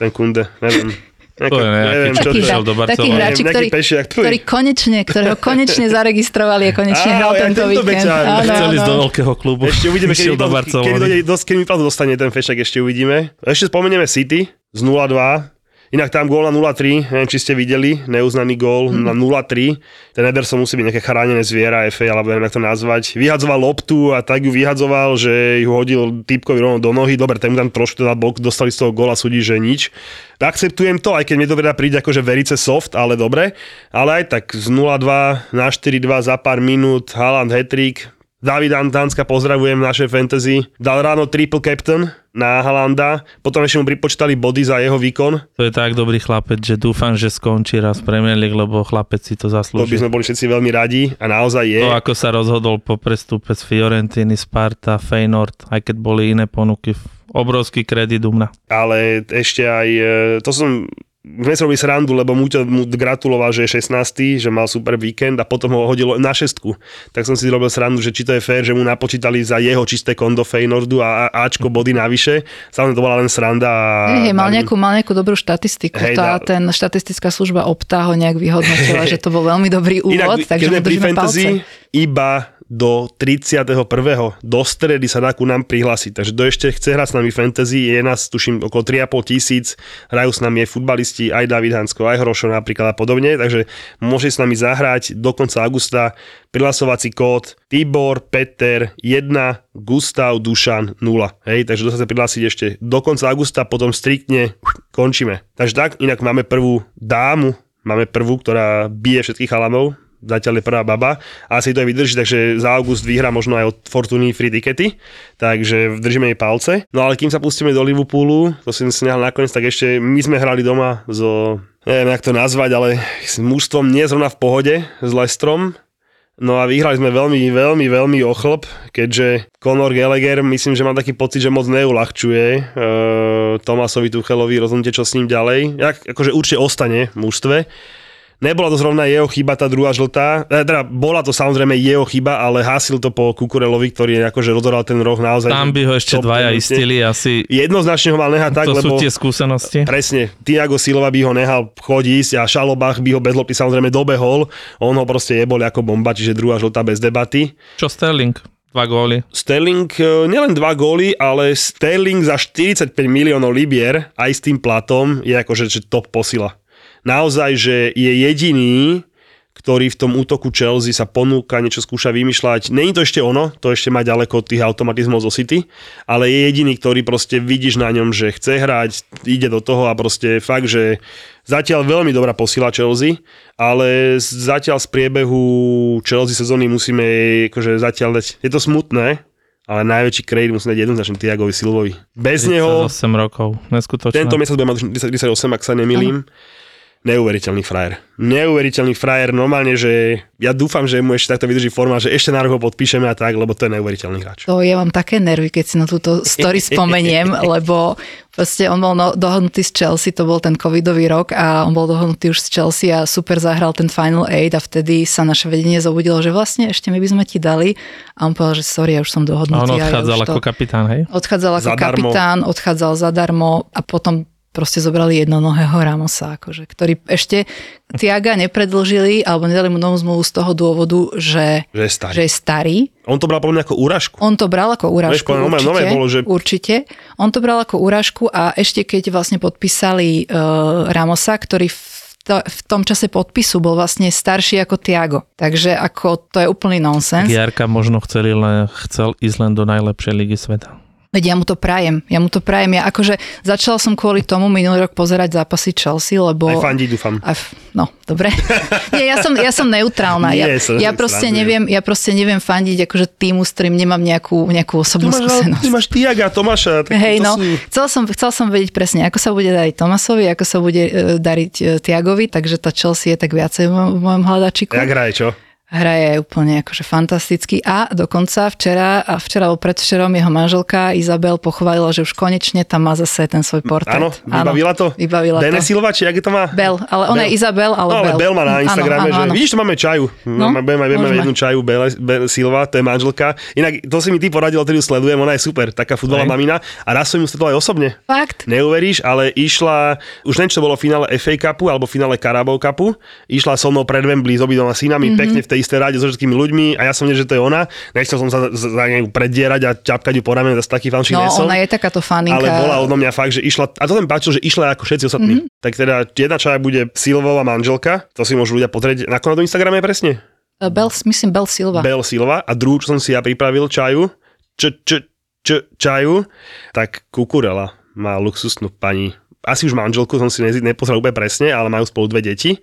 Ten Kunde, neviem. Nejaký, to je nejaký, neviem, čo taký, do taký hráči, ktorý, ktorý konečne, ktorého konečne zaregistrovali a konečne Á, hral ja tento víkend. Chceli ísť do veľkého klubu. Ešte uvidíme, keď, do Barcelony. keď, keď, keď dostane ten fešak, ešte uvidíme. Ešte spomenieme City z 0-2 Inak tam gól na 0-3, neviem, či ste videli, neuznaný gól mm. na 0-3. Ten Ederson musí byť nejaké chránené zviera, FA, alebo neviem, ako to nazvať. Vyhadzoval loptu a tak ju vyhadzoval, že ju hodil typkovi rovno do nohy. Dobre, ten tam trošku teda bok, dostali z toho góla, súdi, že nič. Akceptujem to, aj keď mi to teda príde akože verice soft, ale dobre. Ale aj tak z 0-2 na 4-2 za pár minút, Haaland hetrik, David Antánska, pozdravujem naše fantasy. Dal ráno triple captain na Halanda, potom ešte mu pripočítali body za jeho výkon. To je tak dobrý chlapec, že dúfam, že skončí raz Premier League, lebo chlapec si to zaslúži. To by sme boli všetci veľmi radi a naozaj je. To, ako sa rozhodol po prestupe z Fiorentiny, Sparta, Feyenoord, aj keď boli iné ponuky, obrovský kredit u mňa. Ale ešte aj, e, to som sme si robili srandu, lebo mu, mu gratuloval, že je 16, že mal super víkend a potom ho hodilo na šestku. Tak som si robil srandu, že či to je fér, že mu napočítali za jeho čisté kondo Feynordu a Ačko body navyše. Samozrejme to bola len sranda. A hey, mal, nejakú, mal nejakú dobrú štatistiku. Hey, tá, da... ten štatistická služba Opta ho nejak vyhodnotila, že to bol veľmi dobrý úvod, Inak, takže držíme fantasy, palce iba do 31. do stredy sa dá ku nám prihlásiť. Takže kto ešte chce hrať s nami fantasy, je nás tuším okolo 3,5 tisíc, hrajú s nami aj futbalisti, aj David Hansko, aj Hrošo napríklad a podobne, takže môže s nami zahrať do konca augusta prihlasovací kód Tibor Peter 1 Gustav Dušan 0. Hej, takže sa prihlásiť ešte do konca augusta, potom striktne končíme. Takže tak, inak máme prvú dámu, máme prvú, ktorá bije všetkých chalanov, zatiaľ je prvá baba asi to aj vydrží, takže za august vyhrá možno aj od Fortuny free tickety, takže držíme jej palce. No ale kým sa pustíme do Liverpoolu, to si nehal nakoniec, tak ešte my sme hrali doma so, neviem jak to nazvať, ale s mužstvom nie zrovna v pohode, s Lestrom, No a vyhrali sme veľmi, veľmi, veľmi ochlb, keďže Conor Gallagher, myslím, že mám taký pocit, že moc neulahčuje e, Tomasovi Tuchelovi rozhodnutie, čo s ním ďalej. Jak, akože určite ostane v mužstve. Nebola to zrovna jeho chyba, tá druhá žltá. E, teda bola to samozrejme jeho chyba, ale hasil to po Kukurelovi, ktorý akože rozoral ten roh naozaj. Tam by ho ešte dvaja istili asi. Jednoznačne ho mal nehať tak, to lebo... sú tie skúsenosti. Presne. Tiago Silva by ho nehal chodiť a Šalobach by ho bez lopty samozrejme dobehol. On ho proste jebol ako bomba, čiže druhá žltá bez debaty. Čo Sterling? Dva góly. Sterling, e, nielen dva góly, ale Sterling za 45 miliónov libier aj s tým platom je akože top posila naozaj, že je jediný, ktorý v tom útoku Chelsea sa ponúka, niečo skúša vymýšľať. Není to ešte ono, to ešte má ďaleko od tých automatizmov zo City, ale je jediný, ktorý proste vidíš na ňom, že chce hrať, ide do toho a proste fakt, že zatiaľ veľmi dobrá posila Chelsea, ale zatiaľ z priebehu Chelsea sezóny musíme akože zatiaľ dať, je to smutné, ale najväčší kredit musí dať jednoznačne Tiagovi Silvovi. Bez 38 neho... 8 rokov, neskutočné. Tento mesiac bude mať 38, ak sa nemilím. Ano neuveriteľný frajer. Neuveriteľný frajer, normálne, že ja dúfam, že mu ešte takto vydrží forma, že ešte na rok ho podpíšeme a tak, lebo to je neuveriteľný hráč. To ja mám také nervy, keď si na túto story spomeniem, lebo proste on bol no, dohodnutý z Chelsea, to bol ten covidový rok a on bol dohodnutý už z Chelsea a super zahral ten Final 8 a vtedy sa naše vedenie zobudilo, že vlastne ešte my by sme ti dali a on povedal, že sorry, ja už som dohodnutý. A on odchádzal ja ako to... kapitán, hej? Odchádzal ako zadarmo. kapitán, odchádzal zadarmo a potom proste zobrali jednonohého Ramosa, akože, ktorý ešte Tiaga nepredlžili alebo nedali mu novú zmluvu z toho dôvodu, že, že, je starý. že je starý. On to bral podľa mňa ako úražku. On to bral ako úražku, Veš, určite, nové bolo, že... určite. On to bral ako úražku a ešte keď vlastne podpísali uh, Ramosa, ktorý v to, v tom čase podpisu bol vlastne starší ako Tiago. Takže ako to je úplný nonsens. Jarka možno chceli len, chcel ísť len do najlepšej ligy sveta. Veď ja mu to prajem, ja mu to prajem. Ja akože začala som kvôli tomu minulý rok pozerať zápasy Chelsea, lebo... Aj fandí, dúfam. Aj, no, dobre. Nie, ja som, ja som neutrálna. Ja, Nie, som ja, proste neviem, ja proste neviem fandiť akože týmu, s ktorým nemám nejakú, nejakú osobnú ty máš, skúsenosť. Ty máš Tiaga, Tomáša. Tak Hej, no, sú... chcel, som, chcel som vedieť presne, ako sa bude dariť Tomasovi, ako sa bude e, dariť e, Tiagovi, takže tá Chelsea je tak viacej v mojom hľadačiku. Jak hraje, čo? Hraje úplne akože fantasticky a dokonca včera a včera alebo predvčerom jeho manželka Izabel pochválila, že už konečne tam má zase ten svoj portrét. Áno, vybavila to? Vybavila Dene to. Silva, či jak to má? Bel, ale ona je Izabel, ale no, ale Bel. Bel má na Instagrame, áno, áno. že vidíš, to máme čaju. No, budeme, budeme mať jednu čaju Bel, Bel Silva, to je manželka. Inak to si mi ty poradil, ktorý ju sledujem, ona je super, taká futbalová mamina a raz som ju stretol aj osobne. Fakt? Neuveríš, ale išla, už neviem, čo bolo finále FA Cupu alebo finále Carabao Cupu, išla so mnou pred Wembley s obidoma synami, mm-hmm. pekne v tej istej rade so všetkými ľuďmi a ja som vedel, že to je ona. Nechcel som sa za nej predierať a ťapkať ju po ramene, zase taký fančík No, nesom, ona je takáto faninka. Ale bola odo mňa fakt, že išla, a to ten páčil, že išla ako všetci ostatní. Mm-hmm. Tak teda jedna čaja bude Silvová manželka, to si môžu ľudia pozrieť. Na na Instagrame je presne? Uh, Bel, myslím Bel Silva. Bel Silva a druhú, čo som si ja pripravil čaju, č, č, č, čaju, tak Kukurela má luxusnú pani asi už manželku som si nepozrel úplne presne, ale majú spolu dve deti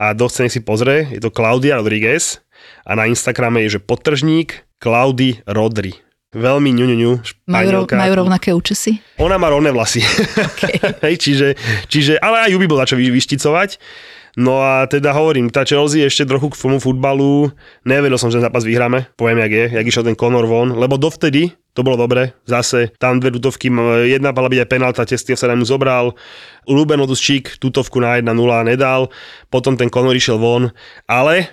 a dosť si pozrie, je to Claudia Rodriguez a na Instagrame je, že potržník Claudy Rodri. Veľmi ňu, ňu, ňu majú, majú rovnaké účesy? Ona má rovné vlasy. Okay. Hej, čiže, čiže, ale aj ju by bol čo vyšticovať. No a teda hovorím, tá Chelsea ešte trochu k tomu futbalu, nevedel som, že ten zápas vyhráme, poviem, jak je, jak išiel ten Conor von, lebo dovtedy to bolo dobre, zase tam dve tutovky, jedna mala byť aj penálta, testie sa mu zobral, Ruben Odusčík tutovku na 1-0 nedal, potom ten Conor išiel von, ale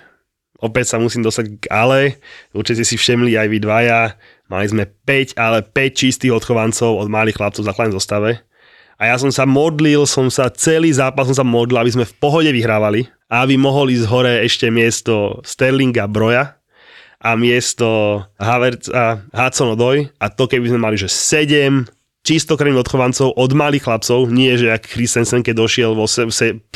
opäť sa musím dostať k ale, určite si všemli aj vy dvaja, mali sme 5, ale 5 čistých odchovancov od malých chlapcov v základnej zostave. A ja som sa modlil, som sa celý zápas som sa modlil, aby sme v pohode vyhrávali a aby mohol ísť hore ešte miesto Sterlinga Broja a miesto Havertz a Hudson Odoj a to keby sme mali, že 7 čistokrvných odchovancov od malých chlapcov, nie že ak Christensen, keď došiel vo 16,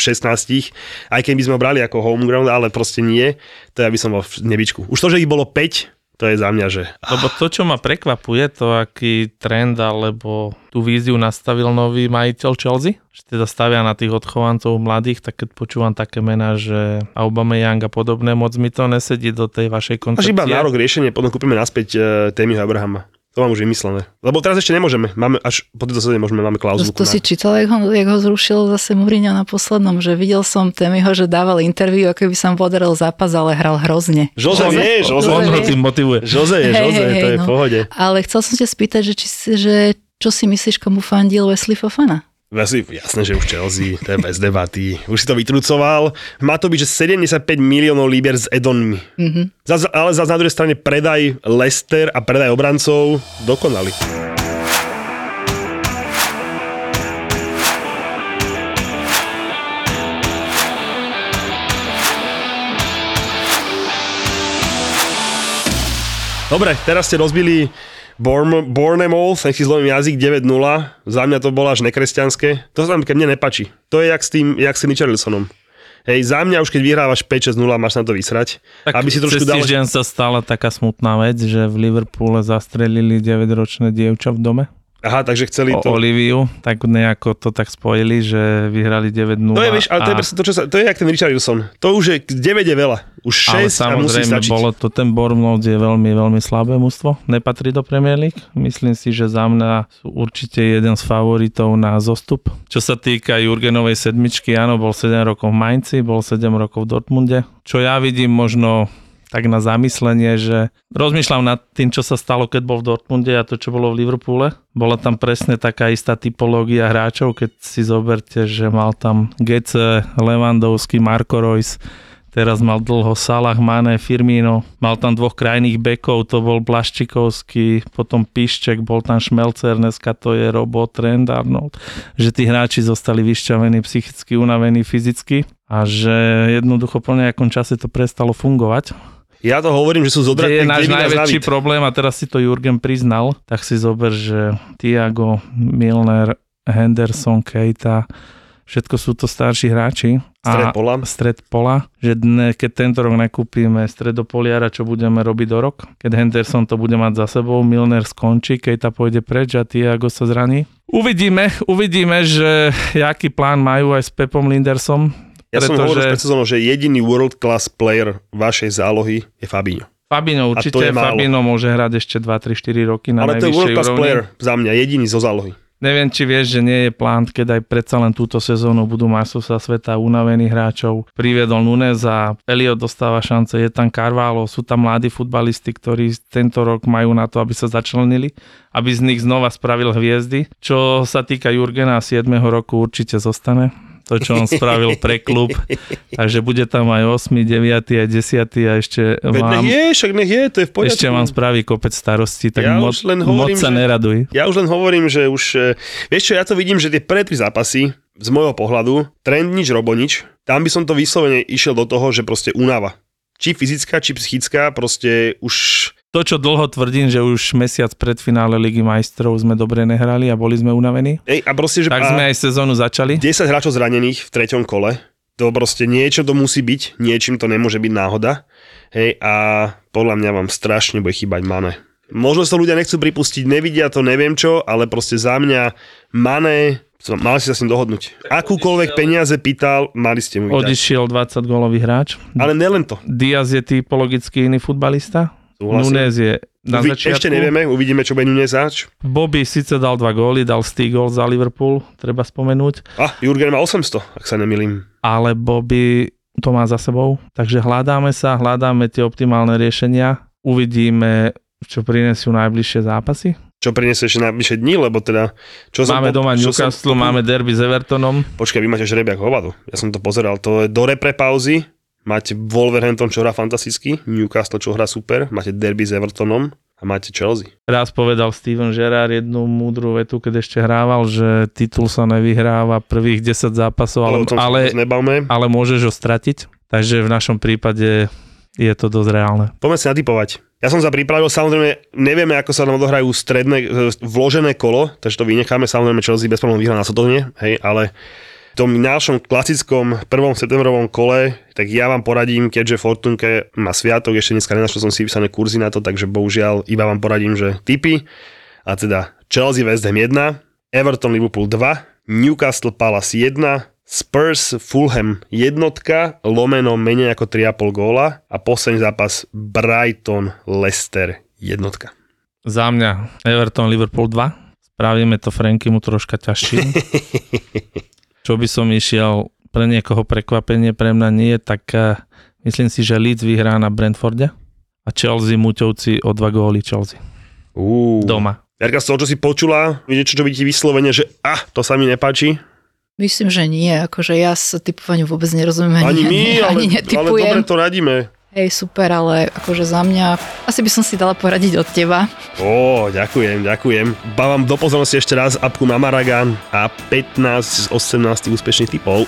aj keď by sme ho brali ako homeground, ale proste nie, to ja by som bol v nebičku. Už to, že ich bolo 5, to je za mňa, že... Lebo to, čo ma prekvapuje, to aký trend alebo tú víziu nastavil nový majiteľ Chelsea, že teda stavia na tých odchovancov mladých, tak keď počúvam také mená, že Aubameyang a podobné, moc mi to nesedí do tej vašej koncepcie. Až iba na rok riešenie, potom kúpime naspäť uh, Témiho Abrahama. To mám už vymyslené. Lebo teraz ešte nemôžeme. Máme, až po tejto sezóne môžeme, máme klauzulu. To, to si čítal, jak ho, jak ho zrušil zase Mourinho na poslednom, že videl som Temiho, že dával interviu, ako by som podaril zápas, ale hral hrozne. Jose, Jose vie, Jose, on ho tým motivuje. Jose je, Jose, hey, to je no. v pohode. Ale chcel som ťa spýtať, že, či, že čo si myslíš, komu fandil Wesley Fofana? Jasné, že už Chelsea, to je bez debaty. Už si to vytrucoval. Má to byť, že 75 miliónov líber s Edonmi. Mm-hmm. Zas, ale zase na druhej strane predaj Lester a predaj obrancov dokonali. Dobre, teraz ste rozbili Bournemouth, nech si zlomím jazyk, 9-0. Za mňa to bolo až nekresťanské. To sa keď mne nepačí. To je jak s tým, jak s Richarlisonom. Hej, za mňa už keď vyhrávaš 5-6-0, máš na to vysrať. Tak aby si trošku dal... týždeň sa stala taká smutná vec, že v Liverpoole zastrelili 9-ročné dievča v dome. Aha, takže chceli o to... Oliviu, tak nejako to tak spojili, že vyhrali 9-0. To je, vieš, ale a... to je to, čo sa, to je jak ten Richardson. To už je, 9 je veľa. Už 6 ale samozrejme, bolo to, ten Bournemouth je veľmi, veľmi slabé mužstvo. Nepatrí do Premier League. Myslím si, že za mňa sú určite jeden z favoritov na zostup. Čo sa týka Jurgenovej sedmičky, áno, bol 7 rokov v Mainci, bol 7 rokov v Dortmunde. Čo ja vidím možno tak na zamyslenie, že rozmýšľam nad tým, čo sa stalo, keď bol v Dortmunde a to, čo bolo v Liverpoole. Bola tam presne taká istá typológia hráčov, keď si zoberte, že mal tam Gece, Lewandowski, Marco Reus, Teraz mal dlho Salah, Mane, Firmino. Mal tam dvoch krajných bekov, to bol Blaščikovský, potom Pišček, bol tam Šmelcer, dneska to je Robot, Trend, Arnold. Že tí hráči zostali vyšťavení psychicky, unavení fyzicky a že jednoducho po nejakom čase to prestalo fungovať ja to hovorím, že sú zodratné. je náš najväčší problém a teraz si to Jurgen priznal, tak si zober, že Tiago, Milner, Henderson, Keita, všetko sú to starší hráči. Stred pola. Stred pola, že dne, keď tento rok nekúpime stredopoliara, čo budeme robiť do rok, keď Henderson to bude mať za sebou, Milner skončí, Keita pôjde preč a Tiago sa zraní. Uvidíme, uvidíme, že aký plán majú aj s Pepom Lindersom, ja pretože... som hovoril pred že jediný world class player vašej zálohy je Fabinho. Fabino určite, Fabino môže hrať ešte 2, 3, 4 roky na Ale to je world class úrovni. player za mňa, jediný zo zálohy. Neviem, či vieš, že nie je plán, keď aj predsa len túto sezónu budú majstrovstvá sveta unavených hráčov. Priviedol Nunes a Elliot dostáva šance, je tam Carvalho, sú tam mladí futbalisti, ktorí tento rok majú na to, aby sa začlenili, aby z nich znova spravil hviezdy. Čo sa týka Jurgena 7. roku určite zostane to, čo on spravil pre klub. Takže bude tam aj 8, 9 a 10 a ešte Veď mám... Nech je, však nech je, to je v poriadku. Ešte vám spraví kopec starostí, tak ja moc, len hovorím, moc sa že, neraduj. Ja už len hovorím, že už... E, vieš čo, ja to vidím, že tie prvé tri zápasy z môjho pohľadu, trend nič, robo nič, tam by som to vyslovene išiel do toho, že proste unáva. Či fyzická, či psychická, proste už to, čo dlho tvrdím, že už mesiac pred finále Ligy majstrov sme dobre nehrali a boli sme unavení. Ej, a proste, že tak sme aj sezónu začali. 10 hráčov zranených v treťom kole. To proste niečo to musí byť, niečím to nemôže byť náhoda. Hej, a podľa mňa vám strašne bude chýbať Mane. Možno sa ľudia nechcú pripustiť, nevidia to, neviem čo, ale proste za mňa Mane Mali ste sa s ním dohodnúť. Akúkoľvek peniaze pýtal, mali ste mu vydať. Odišiel 20 gólový hráč. Ale nelen to. Diaz je typologicky iný futbalista. Súhlasím. Nunes je na Uvi- začiatku. Ešte nevieme, uvidíme, čo bude Nunes zač. Bobby síce dal dva góly, dal stý gól za Liverpool, treba spomenúť. A, Jurgen má 800, ak sa nemilím. Ale Bobby to má za sebou, takže hľadáme sa, hľadáme tie optimálne riešenia, uvidíme, čo prinesú najbližšie zápasy. Čo prinesie ešte najbližšie dni, lebo teda... Čo máme som, doma Newcastle, som... máme derby s Evertonom. Počkaj, vy máte žrebiak hovadu. Ja som to pozeral, to je do repre pauzy, Máte Wolverhampton, čo hrá fantasticky, Newcastle, čo hrá super, máte derby s Evertonom a máte Chelsea. Raz povedal Steven Gerrard jednu múdru vetu, keď ešte hrával, že titul sa nevyhráva prvých 10 zápasov, ale, ale, ale môžeš ho stratiť. Takže v našom prípade je to dosť reálne. Poďme si natypovať. Ja som sa pripravil, samozrejme, nevieme, ako sa nám odohrajú stredné, e, vložené kolo, takže to vynecháme, samozrejme, Chelsea bez problémov vyhrá na Sotonie, hej, ale v tom našom klasickom 1. septembrovom kole, tak ja vám poradím, keďže Fortunke má sviatok, ešte dneska nenašiel som si vypísané kurzy na to, takže bohužiaľ iba vám poradím, že typy, a teda Chelsea West Ham 1, Everton Liverpool 2, Newcastle Palace 1, Spurs Fulham jednotka, lomeno menej ako 3,5 góla a posledný zápas Brighton Leicester jednotka. Za mňa Everton Liverpool 2. Spravíme to Franky mu troška ťažšie. Čo by som išiel pre niekoho prekvapenie, pre mňa nie, tak uh, myslím si, že Leeds vyhrá na Brentforde a Chelsea Muťovci o dva góly Chelsea. Uh. Doma. Jarka, z toho, čo si počula, vidíte, čo, čo by ti vyslovene, že ah, to sa mi nepáči? Myslím, že nie. Akože ja sa typovaniu vôbec nerozumiem. Ani, ani my, ani, ale, netypujem. ale dobre to radíme. Hej, super, ale akože za mňa asi by som si dala poradiť od teba. Ó, ďakujem, ďakujem. Bávam do pozornosti ešte raz apku na Maragan a 15 z 18 úspešných typov.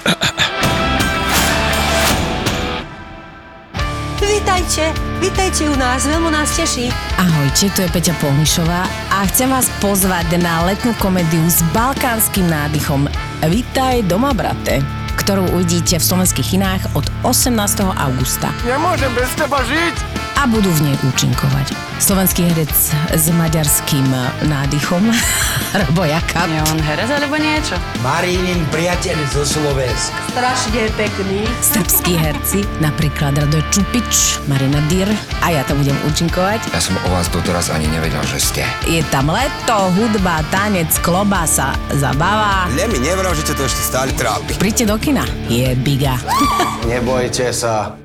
Vítajte, vítajte u nás, veľmi nás teší. Ahojte, tu je Peťa Polnišová a chcem vás pozvať na letnú komédiu s balkánskym nádychom Vítaj doma, brate ktorú uvidíte v slovenských kinách od 18. augusta. Nemôžem bez teba žiť! A budú v nej účinkovať. Slovenský herec s maďarským nádychom, Robo Jakab. Je on herec alebo niečo? Marínin priateľ zo Slovenska. Strašne pekný. Srbskí herci, napríklad Radoj Čupič, Marina Dyr a ja tam budem účinkovať. Ja som o vás doteraz ani nevedel, že ste. Je tam leto, hudba, tanec, klobasa, zabava. Ne mi nevral, že to ešte stále trápi. Príďte do kina, je biga. Nebojte sa,